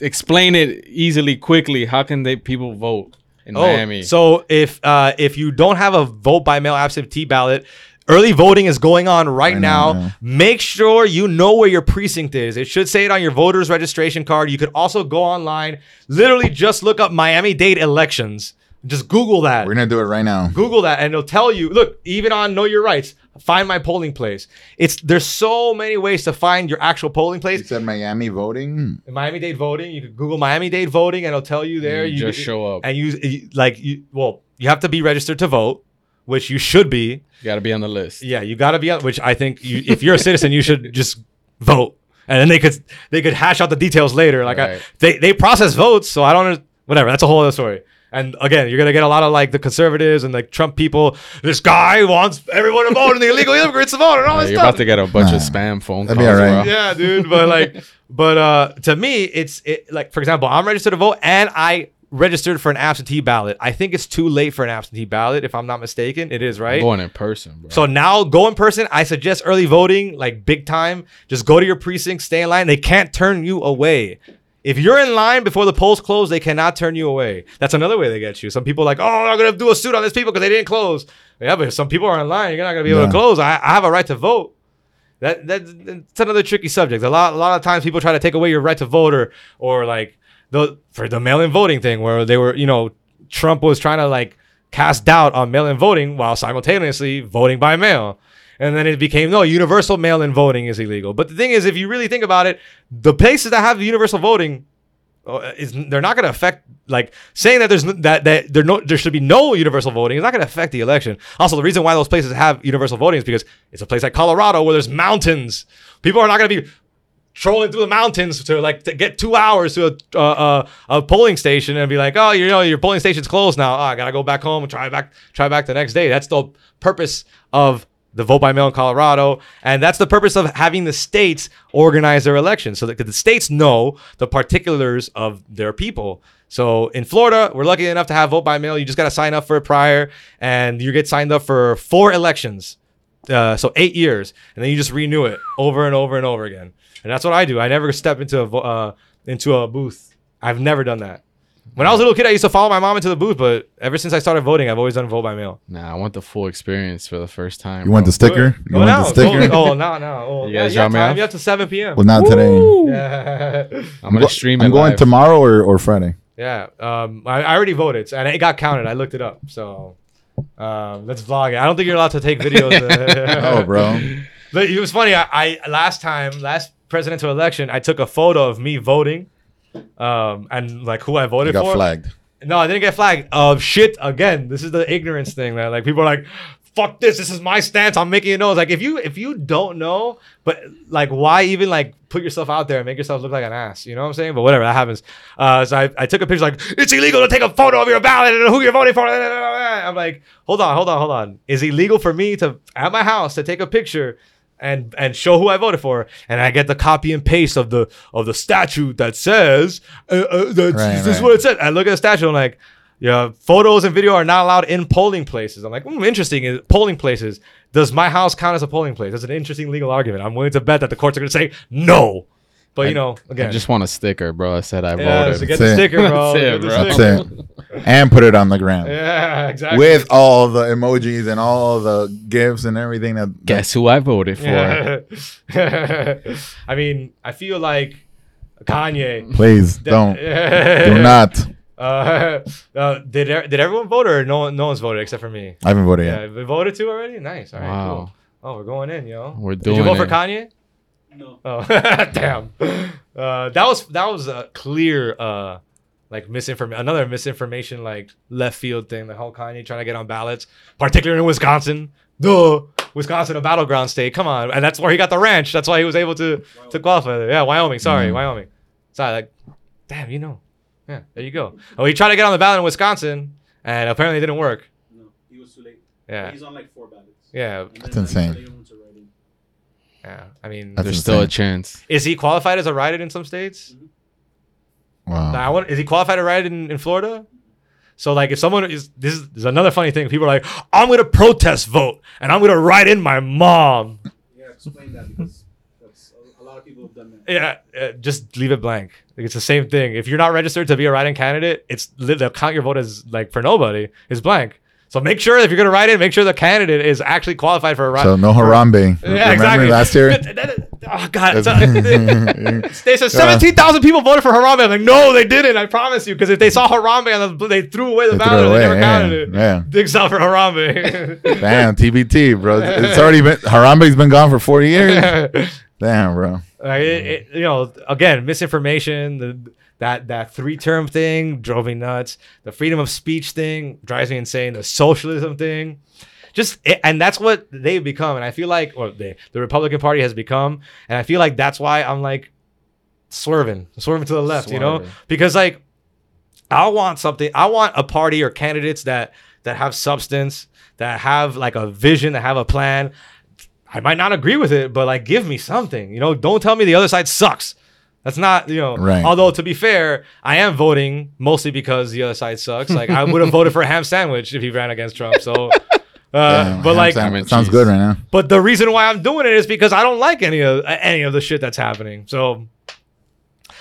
C: explain it easily, quickly. How can they people vote in Miami?
D: Oh, So if uh, if you don't have a vote by mail absentee ballot, early voting is going on right,
G: Right
D: now.
G: now, yeah.
D: Make sure you know where your precinct is. It should say it on your voter's registration card. You could also go online, literally just look up Miami Dade elections. Just Google that.
G: We're gonna do it right now.
D: Google that and it'll tell you. Look, even on Know Your Rights, find my polling place. It's there's so many ways to find your actual polling
G: You
D: place.
G: said Miami voting.
D: Miami Dade voting. You can Google Miami Dade voting, and it'll tell you there.
C: You just show up.
D: and you, you like you. Well, you have to be registered to vote, which you should be.
C: you got to be on the list.
D: Yeah, you got to be on. Which I think you, if you're a citizen, you should just vote, and then they could they could hash out the details later. Like I, they they process votes, so I don't. under- Whatever. That's a whole other story. And again, you're gonna get a lot of like the conservatives and like Trump people. This guy wants everyone to vote and the illegal immigrants to vote and all
C: Uh,
D: this
C: you're
D: stuff.
C: about to get a bunch of spam phone
G: That'd
C: calls,
G: be all right.
C: bro.
D: yeah, dude. But like, but uh, to me, it's it, like, for example, I'm registered to vote and I registered for an absentee ballot. I think it's too late for an absentee ballot, if I'm not mistaken. It is,
C: I'm
D: right?
C: going in person, bro.
D: So now go in person. I suggest early voting, like big time. Just go to your precinct, stay in line. They can't turn you away. If you're in line before the polls close, they cannot turn you away. That's another way they get you. Some people are like, oh, I'm gonna do a suit on these people because they didn't close. Yeah, but if some people are in line, you're not gonna be able to close. I, I have a right to vote. That that that's another tricky subject. A lot a lot of times people try to take away your right to vote or or like the for the mail-in voting thing where they were you know Trump was trying to like cast doubt on mail-in voting while simultaneously voting by mail. And then it became no universal mail-in voting is illegal. But the thing is, if you really think about it, the places that have universal voting uh, is they're not going to affect like saying that there's that that there no there should be no universal voting is not going to affect the election. Also, the reason why those places have universal voting is because it's a place like Colorado where there's mountains. People are not going to be trolling through the mountains to like to get two hours to a uh, uh, a polling station and be like, oh, you know, your polling station's closed now. Oh, I gotta go back home and try back try back the next day. That's the purpose of the vote by mail in Colorado, and that's the purpose of having the states organize their elections so that the states know the particulars of their people. So in Florida, we're lucky enough to have vote by mail. You just got to sign up for it prior, and you get signed up for four elections uh, so eight years, and then you just renew it over and over and over again. And that's what I do. I never step into a uh, into a booth. I've never done that. When I was a little kid, I used to follow my mom into the booth, but ever since I started voting, I've always done vote by mail.
C: Nah, I want the full experience for the first time.
G: You want the
C: bro.
G: sticker? You
D: Go
G: want
D: now.
G: the sticker?
D: Oh, no, no. Oh,
C: You
D: yeah,
C: guys
D: you have
C: drop me
D: time.
C: off?
D: You have to 7 p.m.
G: Well, not today.
D: Yeah.
C: I'm gonna stream it.
G: I'm going
C: live.
G: tomorrow or, or Friday.
D: Yeah, um, I, I already voted, and it got counted. I looked it up, so um, let's vlog it. I don't think you're allowed to take videos.
G: Oh, bro.
D: But it was funny. I, I last time, last presidential election, I took a photo of me voting, um, and like who I
G: You
D: voted
G: got
D: for.
G: flagged.
D: No, I didn't get flagged. Of shit again. This is the ignorance thing that like people are like, fuck this. This is my stance. I'm making it known. It's like if you if you don't know, but like why even like put yourself out there and make yourself look like an ass? You know what I'm saying? But whatever, that happens. Uh, so I, I took a picture like it's illegal to take a photo of your ballot and who you're voting for. I'm like, hold on, hold on, hold on. Is it illegal for me to at my house to take a picture? And and show who I voted for, and I get the copy and paste of the of the statute that says uh, uh, that
G: Right,
D: this is what it said. I look at the statute, I'm like, yeah, photos and video are not allowed in polling places. I'm like, hmm, interesting. Polling places? Does my house count as a polling place? That's an interesting legal argument. I'm willing to bet that the courts are going to say no. But you know,
C: I just want a sticker, bro. I said I
D: yeah,
C: voted.
D: so get
G: That's
D: the
G: it.
D: sticker, bro.
C: That's it,
D: Get the
C: bro.
D: sticker.
G: That's it. And put it on the gram.
D: Yeah, exactly.
G: With all the emojis and all the gifts and everything that
C: Guess who I voted for?
D: Yeah. I mean, I feel like Kanye.
G: please don't. Do not.
D: Uh, uh, did e- did everyone vote or no one no one's voted except for me?
G: I haven't voted
D: Yeah,
G: yet.
D: we voted too already. Nice. All right.
C: Wow.
D: Cool. Oh, we're going in, yo.
C: We're doing
D: Did you
C: doing
D: vote for. Kanye?
H: No.
D: Oh, damn. Uh, that was that was a clear uh like misinformation, another misinformation like left field thing. The whole Kanye trying to get on ballots, particularly in Wisconsin. Duh, Wisconsin, a battleground state. Come on, and that's where he got the ranch. That's why he was able to to qualify. there. Yeah, Wyoming. Sorry,
G: Mhm.
D: Wyoming. Sorry, like, damn, you know. Yeah, there you go. Oh, he tried to get on the ballot in Wisconsin, and apparently it didn't work.
H: No. He was too late.
D: Yeah,
H: He's on like four ballots.
D: yeah,
G: That's
H: then,
G: insane.
H: Like, they want to write in.
D: Yeah. I mean,
G: That's
C: There's still a chance.
D: is he qualified as a rider in some states?
G: Wow.
D: Now, I want, is he qualified to ride in, in Florida? So like if someone is this is, this is another funny thing. People are like, I'm gonna protest vote and I'm gonna write in my mom.
H: Yeah, explain that because that's a, a lot of people have done that.
D: Yeah, uh, just leave it blank. Like, it's the same thing. If you're not registered to be a write-in candidate, it's they'll count your vote as like for nobody. It's blank. So make sure if you're gonna write in, make sure the candidate is actually qualified for a write.
G: So no Harambe.
D: Yeah,
G: Remember
D: exactly.
G: last year?
D: oh God, they said seventeen thousand people voted for Harambe. I'm like, no, they didn't. I promise you, because if they saw Harambe on the, they threw away the ballot. They never
G: yeah,
D: counted it.
G: yeah.
D: Digs out for Harambe.
G: Damn, TBT, bro. It's already been Harambe's been gone for 40 years. Damn, bro.
D: Like, it, it- you know, again, misinformation. The that that three term thing drove me nuts. The freedom of speech thing drives me insane. The socialism thing, just and that's what they've become. And I feel like, or they, the Republican Party has become, and I feel like that's why I'm like swerving, swerving to the left. You know, because like I want something. I want a party or candidates that that have substance, that have like a vision, that have a plan. I might not agree with it, but like give me something. You know, don't tell me the other side sucks. That's not, you know.
G: Right.
D: Although to be fair, I am voting mostly because the other side sucks. Like I would have voted for a ham sandwich if he ran against Trump. So, uh,
G: Damn,
D: but like,
G: sandwich sounds
C: cheese.
G: good right now.
D: but the reason why I'm doing it is because I don't like any of any of the shit that's happening. So,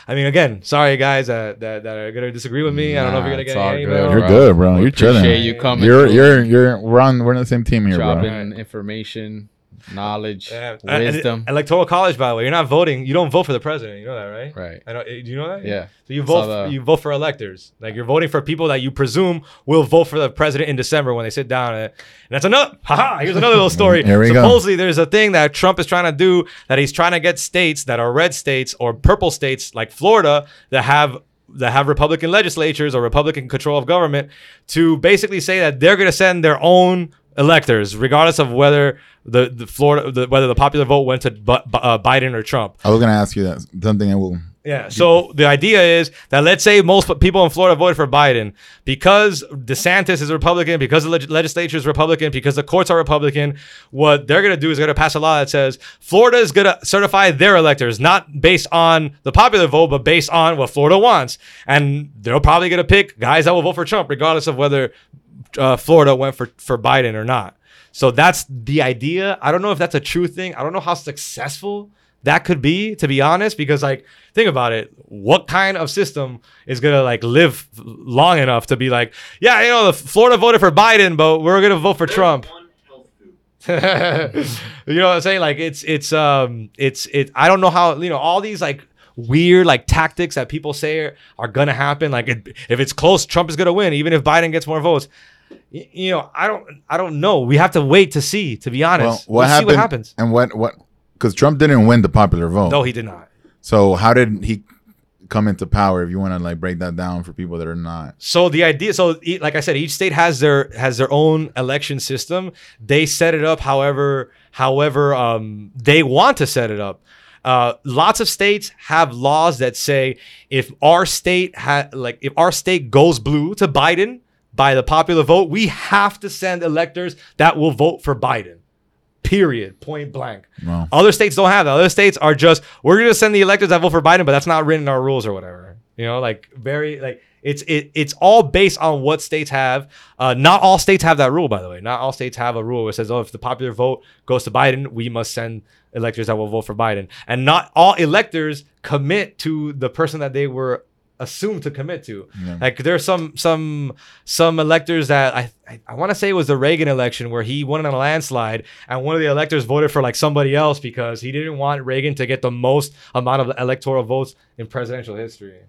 D: I mean, again, sorry guys that that, that are gonna disagree with me. I don't know if you're gonna get
C: all
D: any
C: good,
D: email.
G: You're good, bro.
C: We
G: You're chilling.
C: appreciate you coming
G: You're you're you're we're on we're on the same team here, bro.
C: dropping information, knowledge,
D: Yeah. And- and
C: wisdom.
D: electoral college, by the way, you're not voting. You don't vote for the president. You know that, right?
C: Right.
D: I know. eh, Do you know that?
C: Yeah.
D: So you vote.
C: the-
D: you vote for electors. Like you're voting for people that you presume will vote for the president in December when they sit down. And that's another. Haha. Here's another little story.
G: Here we go.
D: Supposedly, there's a thing that Trump is trying to do that he's trying to get states that are red states or purple states like Florida that have that have Republican legislatures or Republican control of government to basically say that they're going to send their own electors, regardless of whether the, the Florida the, whether the popular vote went to Bu- Bu- uh, Biden or Trump.
G: I was gonna ask you that something I will.
D: Yeah. So the idea is that let's say most people in Florida voted for Biden because DeSantis is a Republican, because the leg- legislature is Republican, because the courts are Republican. What they're going to do is they're going to pass a law that says Florida is going to certify their electors, not based on the popular vote, but based on what Florida wants. And they're probably going to pick guys that will vote for Trump, regardless of whether uh, Florida went for, for Biden or not. So that's the idea. I don't know if that's a true thing. I don't know how successful that could be, to be honest, because like think about it. What kind of system is gonna like live long enough to be like, yeah, you know, the Florida voted for Biden, but we're gonna vote for Trump.
H: One health food.
D: you know what I'm saying? Like it's it's um it's it. I don't know how you know all these like weird like tactics that people say are, are gonna happen. Like it, if it's close, Trump is gonna win, even if Biden gets more votes. Y- You know, I don't I don't know. We have to wait to see. To be
G: Well,
D: honest,
G: what
D: We'll
G: happened?
D: see what happens.
G: And what what? Because Trump didn't win the popular vote.
D: No, he did not.
G: So how did he come into power? If you want to like break that down for people that are not.
D: So the idea, so like I said, each state has their has their own election system. They set it up however however um, they want to set it up. Uh, lots of states have laws that say if our state ha- like if our state goes blue to Biden by the popular vote, we have to send electors that will vote for Biden. Period. Point blank.
G: Wow.
D: Other states don't have that. Other states are just we're gonna send the electors that vote for Biden, but that's not written in our rules or whatever. You know, like very like it's it it's all based on what states have. Uh, not all states have that rule, by the way. Not all states have a rule it says, oh, if the popular vote goes to Biden, we must send electors that will vote for Biden. And not all electors commit to the person that they were assumed to commit to.
G: Yeah.
D: Like there's some some some electors that I I, I want to say it was the Reagan election where he won in a landslide and one of the electors voted for like somebody else because he didn't want Reagan to get the most amount of electoral votes in presidential history.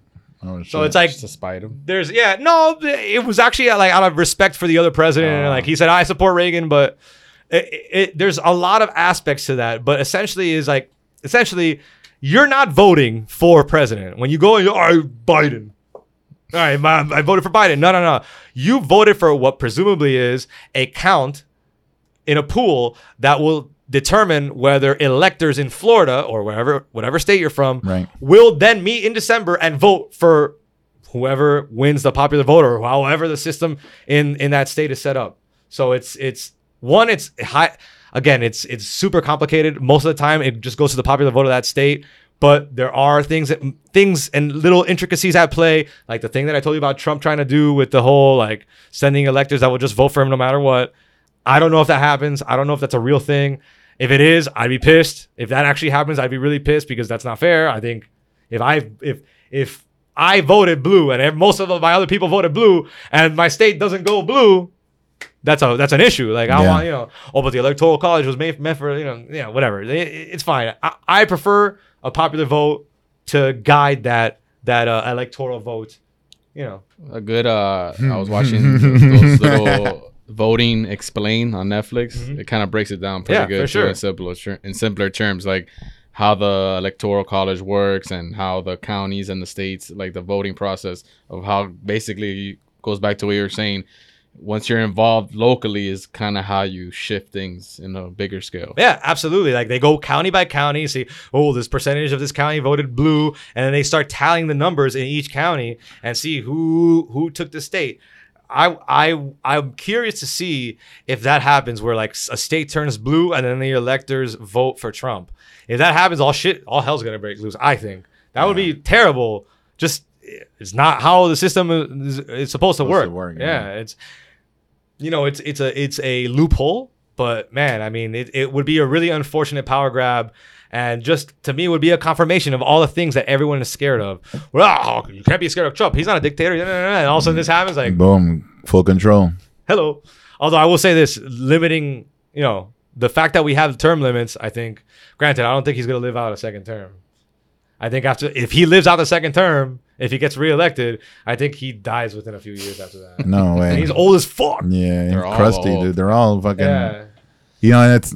G: Oh,
D: So it's like
C: Just to spite him.
D: there's yeah no it was actually like out of respect for the other president and
C: Ah.
D: like he said i support reagan but it, it, there's a lot of aspects to that but essentially is like essentially you're not voting for president when you go and you're biden all right my, i voted for biden no no no you voted for what presumably is a count in a pool that will determine whether electors in Florida or wherever whatever state you're from
G: Right.
D: will then meet in December and vote for whoever wins the popular vote or however the system in in that state is set up. So it's it's one it's high again it's it's super complicated. Most of the time it just goes to the popular vote of that state. But there are things that things and little intricacies at play, like the thing that I told you about Trump trying to do with the whole like sending electors that will just vote for him no matter what. I don't know if that happens. I don't know if that's a real thing. If it is, I'd be pissed. If that actually happens, I'd be really pissed because that's not fair. I think if I if if I voted blue and most of my other people voted blue and my state doesn't go blue, that's a that's an issue. Like I
G: Yeah.
D: want you know, oh, but the electoral college was made meant for you know, you know, whatever. It- it's fine. I, I prefer a popular vote to guide that that uh, electoral vote. You know,
C: A good. Uh, I was watching those, those little voting explain on Netflix. It kind of breaks it down pretty
D: Mm-hmm. Yeah,
C: good
D: for sure.
C: in simpler in simpler terms, like how the electoral college works and how the counties and the states, like the voting process of how basically goes back to what you were saying. Once you're involved locally, is kind of how you shift things in a bigger scale.
D: Yeah, absolutely. Like they go county by county, see, oh, this percentage of this county voted blue, and then they start tallying the numbers in each county and see who who took the state. I I I'm curious to see if that happens where like a state turns blue and then the electors vote for Trump. If that happens, all shit, all hell's gonna break loose. I think that would be terrible. Just it's not how the system is, is supposed to work.
G: to work,
D: yeah,
G: yeah.
D: it's you know, it's it's a it's a loophole, but man, I mean, it, it would be a really unfortunate power grab. And just to me, it would be a confirmation of all the things that everyone is scared of. Well, oh, you can't be scared of Trump. He's not a dictator. And all of a sudden, this happens. Like,
G: boom, full control.
D: hello. Although I will say this, limiting, you know, the fact that we have term limits. I think, granted, I don't think he's gonna live out a second term. I think after if he lives out the second term, if he gets reaelected, I think he dies within a few years after that.
G: No
D: And he's old as fuck.
G: Yeah,
C: They're all
G: crusty,
C: old.
G: dude. They're all fucking.
D: Yeah.
G: You know, and it's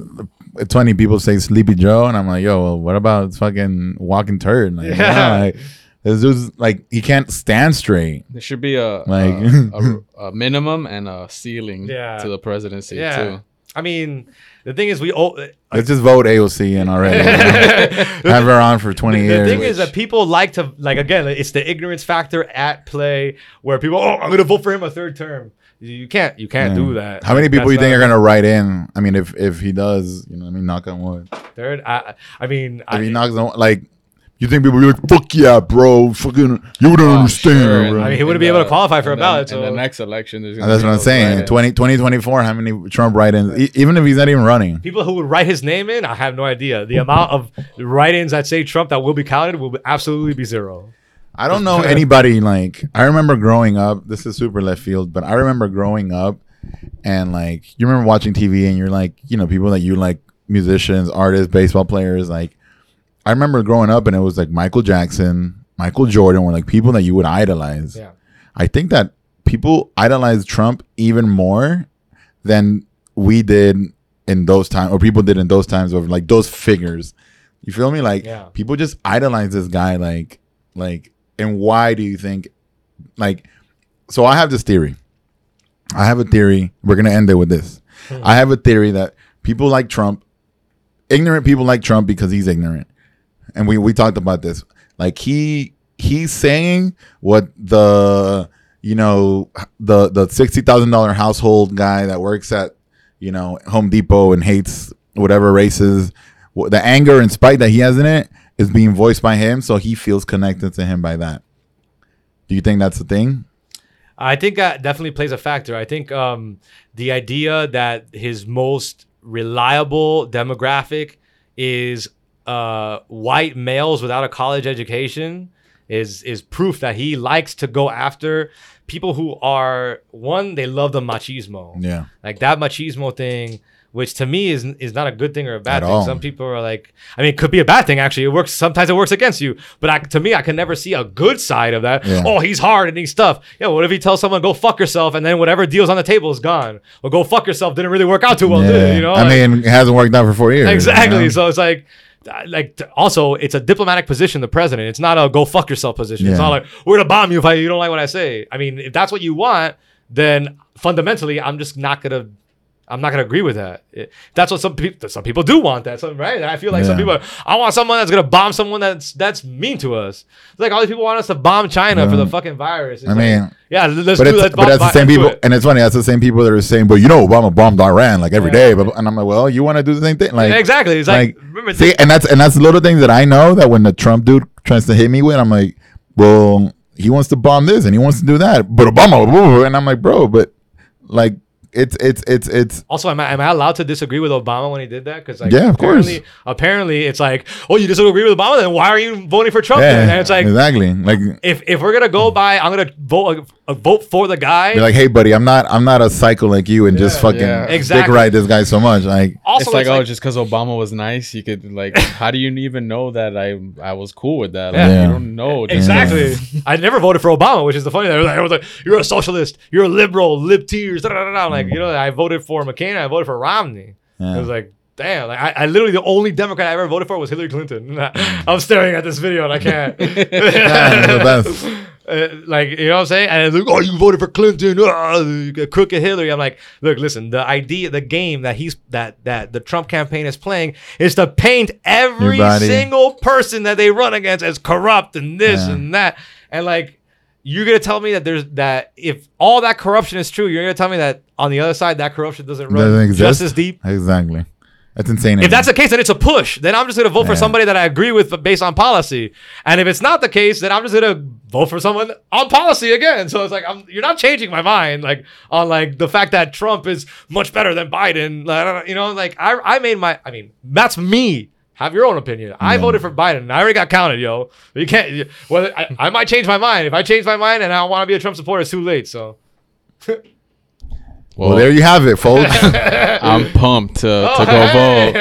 G: it's funny. People say Sleepy Joe, and I'm like, yo, well, what about fucking walking turd? Like,
D: Yeah.
G: yeah. like, this dude's like he can't stand straight.
C: There should be a
G: Like-
C: a, a, a minimum and a ceiling
D: Yeah.
C: to the presidency
D: Yeah.
C: too.
D: I mean, the thing is, we all.
G: Uh, Let's just vote AOC in already. Have her on for 20
D: The
G: years.
D: The thing is that people like to like again, it's the ignorance factor at play where people, oh, I'm gonna vote for him a third term. You can't, you can't
G: Yeah.
D: do that.
G: How many people
D: That's
G: you think
D: not-
G: are gonna write in? I mean, if if he does, you know, I mean, knock on wood.
D: Third, I, I mean,
G: If
D: I,
G: he knocks on, like, you think people would be like, fuck yeah, bro, fucking, you wouldn't
C: Oh,
G: understand,
C: sure,
G: bro.
D: I mean, he wouldn't
C: in
D: be able to qualify for a ballot,
C: then- In
D: so-
C: the next election, there's gonna
G: that's
C: be
G: what I'm saying.
C: write-ins.
G: 20, 2024, how many Trump write-ins? E- even if he's not even running.
D: people who would write his name in, I have no idea. The amount of write-ins that say Trump that will be counted will be absolutely be zero.
G: I don't know anybody like I remember growing up. This is super left field, but I remember growing up and like you remember watching TV and you're like, you know, people that you like musicians, artists, baseball players, like I remember growing up and it was like Michael Jackson, Michael Jordan were like people that you would idolize.
D: Yeah.
G: I think that people idolize Trump even more than we did in those times or people did in those times of like those figures. You feel me? Like
D: Yeah.
G: people just idolize this guy like like and why do you think like so I have this theory. I have a theory. We're gonna end it with this. Hmm. I have a theory that people like Trump, ignorant people like Trump because he's ignorant. And we, we talked about this. Like he he's saying what the you know the the sixty thousand dollar household guy that works at you know Home Depot and hates whatever races the anger and spite that he has in it is being voiced by him, so he feels connected to him by that. Do you think that's the thing?
D: I think that definitely plays a factor. I think um, the idea that his most reliable demographic is uh, white males without a college education is is proof that he likes to go after people who are one they love the machismo.
G: Yeah.
D: Like that machismo thing which to me is is not a good thing or a bad
G: At
D: thing.
G: all.
D: Some people are like, I mean, it could be a bad thing actually. It works sometimes. It works against you, but I, to me, I can never see a good side of that.
G: Yeah.
D: Oh, he's hard and he's tough. Yeah, what if he tells someone go fuck yourself, and then whatever deal's on the table is gone? Or go fuck yourself didn't really work out too well, did it? You know,
G: I
D: Like-
G: mean, it hasn't worked out for four years.
D: exactly.
G: you know?
D: So it's like. Like also, it's a diplomatic position. The president. It's not a go fuck yourself position. It's not like we're gonna bomb you if I, you don't like what I say. I mean, if that's what you want, then fundamentally, I'm just not gonna. I'm not gonna agree with that. It- that's what some people. Some people do want that, some, right? And I feel like some
G: Yeah.
D: people. I want someone that's gonna bomb someone that's that's mean to us. It's like all these people want us to bomb China for the fucking virus. It's
G: I
D: like,
G: mean,
D: yeah, let's
G: but
D: do that.
G: but that's the same people, and it's funny. That's the same people that are saying, "But you know, Obama bombed Iran like every day." But and I'm like, "Well, you want to do the same thing?" Like
D: exactly. It's like,
G: like, see, and that's and that's the little things that I know that when the Trump dude tries to hit me with, I'm like, "Well, he wants to bomb this and he wants to do that," but Obama, and I'm like, "Bro, but like, it's it's it's it's
D: Also, am I, am I allowed to disagree with Obama when he did that? Because like,
G: Yeah, of course.
D: apparently, apparently, it's like, oh, you disagree with Obama, then why are you voting for Trump? then?
G: yeah,
D: And it's like,
G: exactly like."
D: if if we're gonna go by, I'm gonna vote uh, vote for the guy.
G: Be like, hey, buddy, I'm not, I'm not a psycho like you, and just fucking
C: Yeah.
G: dick
D: Exactly.
G: ride this guy so much. Like,
D: also,
C: it's like, oh, just because Obama was nice, you could like. how do you even know that I I was cool with that? Like,
D: Yeah.
C: You don't know. just-
D: Exactly. I never voted for Obama, which is the funny thing. I was like, you're a socialist, you're a liberal, lib tears. Da, da, da, da. Like, you know, I voted for McCain, I voted for Romney.
G: Yeah.
D: It was like, damn. Like, I, I literally the only Democrat I ever voted for was Hillary Clinton. I'm staring at this video and I can't.
G: Yeah, the best.
D: Uh, like you know what I'm saying? And like, oh, you voted for Clinton, you crooked Hillary. I'm like, look, listen, the idea, the game that he's that that the Trump campaign is playing is to paint every single person that they run against as corrupt and this
G: Yeah.
D: and that. And like, you're gonna tell me that there's that if all that corruption is true, you're gonna tell me that on the other side that corruption doesn't run
G: doesn't exist.
D: just as deep.
G: Exactly. That's insane.
D: If that's the case, then it's a push. Then I'm just gonna vote for somebody that I agree with based on policy. And if it's not the case, then I'm just gonna vote for someone on policy again. So it's like I'm, you're not changing my mind, like on like the fact that Trump is much better than Biden. Like, I don't know, you know, like I I made my. I mean, that's me. Have your own opinion. I mm. voted for Biden. I already got counted, yo. You can't. Well, I, I might change my mind. If I change my mind and I want to be a Trump supporter, it's too late. So.
G: well, there you have it, folks.
C: I'm pumped to,
D: Oh,
C: to go
D: hey.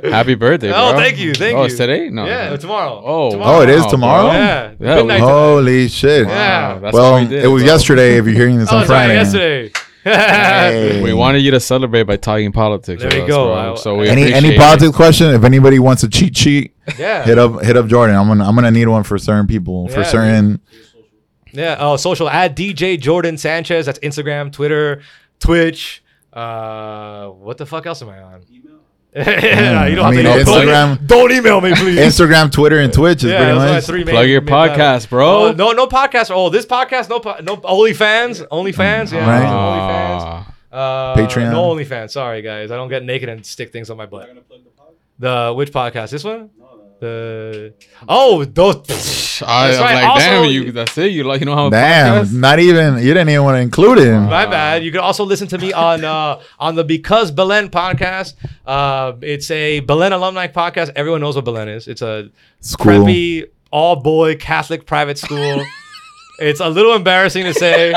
C: vote. Happy birthday,
D: Oh,
C: bro.
D: thank you, thank you.
C: oh,
D: you.
C: it's today? No.
D: yeah, tomorrow.
C: Oh,
D: Tomorrow.
G: Oh, it is tomorrow?
D: Yeah,
C: Yeah,
D: midnight tonight.
G: Holy shit!
D: Yeah.
C: That's
G: well,
C: what we did,
G: it was
C: bro.
G: yesterday. If you're hearing this
D: Oh,
G: on
D: that's right.
G: Friday,
D: Yesterday.
G: Hey.
C: We wanted you to celebrate by talking politics.
D: There
C: with
D: we
C: us,
D: go.
C: bro.
D: I-
C: So we
G: any any
C: appreciate
G: politics question? If anybody wants a cheat sheet,
D: Yeah.
G: hit up hit up Jordan. I'm gonna I'm gonna need one for certain people for
D: Yeah,
G: certain.
D: Yeah. Oh, social at DJ Jordan Sanchez. That's Instagram, Twitter, Twitch. Uh, what the fuck else am I on? Yeah, you don't
G: I mean,
D: have to
G: Instagram-
D: Don't, email me, please.
G: Instagram, Twitter, and Twitch is
D: yeah,
G: pretty
D: those are my
G: much.
D: three main-
C: Plug your
D: main
C: podcast, bro.
D: Oh, no, no podcast. Oh, this podcast, no, po- no OnlyFans, OnlyFans, yeah,
G: Right.
D: OnlyFans.
C: Ah.
D: Uh,
G: Patreon.
D: no OnlyFans. Sorry, guys, I don't get naked and stick things on my butt. The which podcast? This one? The oh, those.
C: I,
D: That's right.
C: like,
D: Also-
C: damn, you. That's it. You like, you know how.
G: Damn, not even you didn't even want to include him.
D: My bad. You can also listen to me on uh, on the Because Belen podcast. Uh, it's a Belen alumni podcast. Everyone knows what Belen is. It's a
G: School.
D: preppy all boy Catholic private school. it's a little embarrassing to say.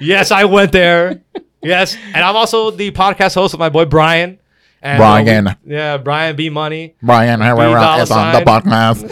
D: yes, I went there. Yes, and I'm also the podcast host with my boy Brian. And, uh, we-
G: Brian.
D: yeah, Brian B Money.
G: Brian Herrera
D: dollar
G: is on the podcast.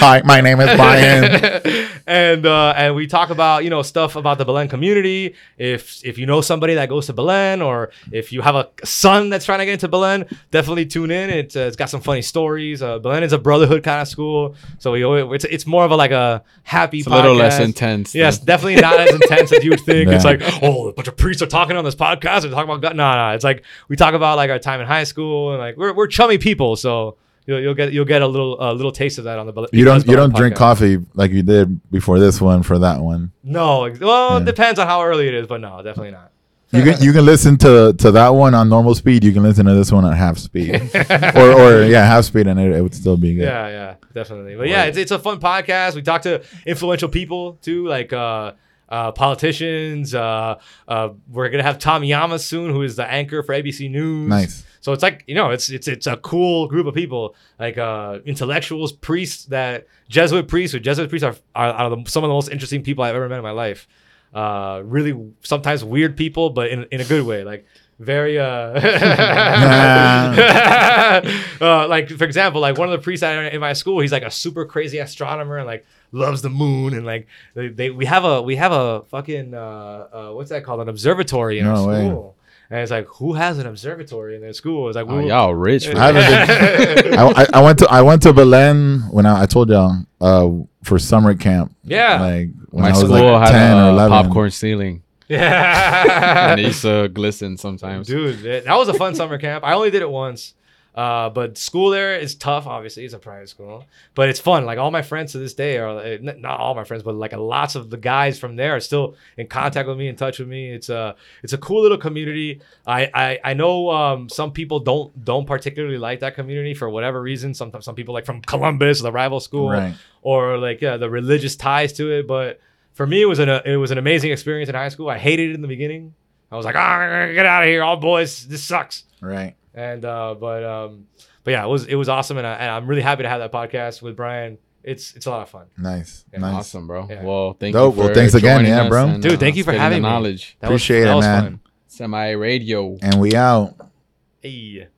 G: Hi, my name is Brian.
D: and uh, and we talk about you know stuff about the Belen community. If if you know somebody that goes to Belen, or if you have a son that's trying to get into Belen, definitely tune in. It's uh, it's got some funny stories. Uh, Belen is a brotherhood kind of school, so we always, it's it's more of a like a happy.
C: It's a little less intense.
D: Yes,
C: than-
D: definitely not as intense as you would think. It's like, oh, a bunch of priests are talking on this podcast and talking about God. No, no, it's like we talk about like our time in high school and like we're, we're chummy people, so you'll, you'll get you'll get a little a little taste of that on the.
G: You don't you don't drink coffee like you did before this one for that one.
D: No, well, it depends on how early it is, but no, definitely not.
G: You can you can listen to to that one on normal speed. You can listen to this one at half speed, or or yeah, half speed, and it, it would still be good.
D: Yeah, yeah, definitely. But yeah, it's, it's a fun podcast. We talk to influential people too, like uh, uh, politicians. Uh, uh, we're gonna have Tom Llamas soon, who is the anchor for ABC News.
G: Nice.
D: So it's like you know, it's it's it's a cool group of people, like uh, intellectuals, priests, that Jesuit priests. Or Jesuit priests are, are, are the, some of the most interesting people I've ever met in my life. Uh, really, sometimes weird people, but in, in a good way. Like very uh, uh like for example like one of the priests in my school he's like a super crazy astronomer and like loves the moon and like they, they we have a we have a fucking uh, uh what's that called an observatory in our
G: way.
D: school and it's like who has an observatory in their school it's like
C: Oh, y'all rich.
G: I haven't been. I, I, I went to I went to Belen when I, I told y'all uh, for summer camp.
D: Yeah.
G: like when
C: My
G: I was
C: school
G: like
C: had
G: ten
C: a
G: or eleven.
C: popcorn ceiling,
D: yeah
C: and it used to glisten sometimes.
D: Dude, that was a fun summer camp. I only did it once. Uh, but school there is tough. Obviously, it's a private school, but it's fun. Like all my friends to this day are eh, not all my friends, but like lots of the guys from there are still in contact with me, in touch with me. It's a it's a cool little community. I I, I know um, some people don't don't particularly like that community for whatever reason. Sometimes some people like from Columbus, the rival school,
G: Right.
D: or like yeah, the religious ties to it. But for me, it was an it was an amazing experience in high school. I hated it in the beginning. I was like, ah, get out of here, all boys. This sucks.
G: Right.
D: And uh, but um, but yeah, it was it was awesome, and, I, and I'm really happy to have that podcast with Brian. It's it's a lot of fun.
G: Nice.
D: Yeah.
G: nice.
C: Awesome, bro.
D: Yeah.
C: Well, thank
G: Dope.
C: you.
G: Well, thanks again, yeah, bro.
C: and,
D: Dude,
C: uh,
D: thank you for having
C: the
D: me.
C: knowledge.
D: That was,
G: Appreciate
D: that
G: it, man.
C: Semi radio.
G: And we out.
D: Hey.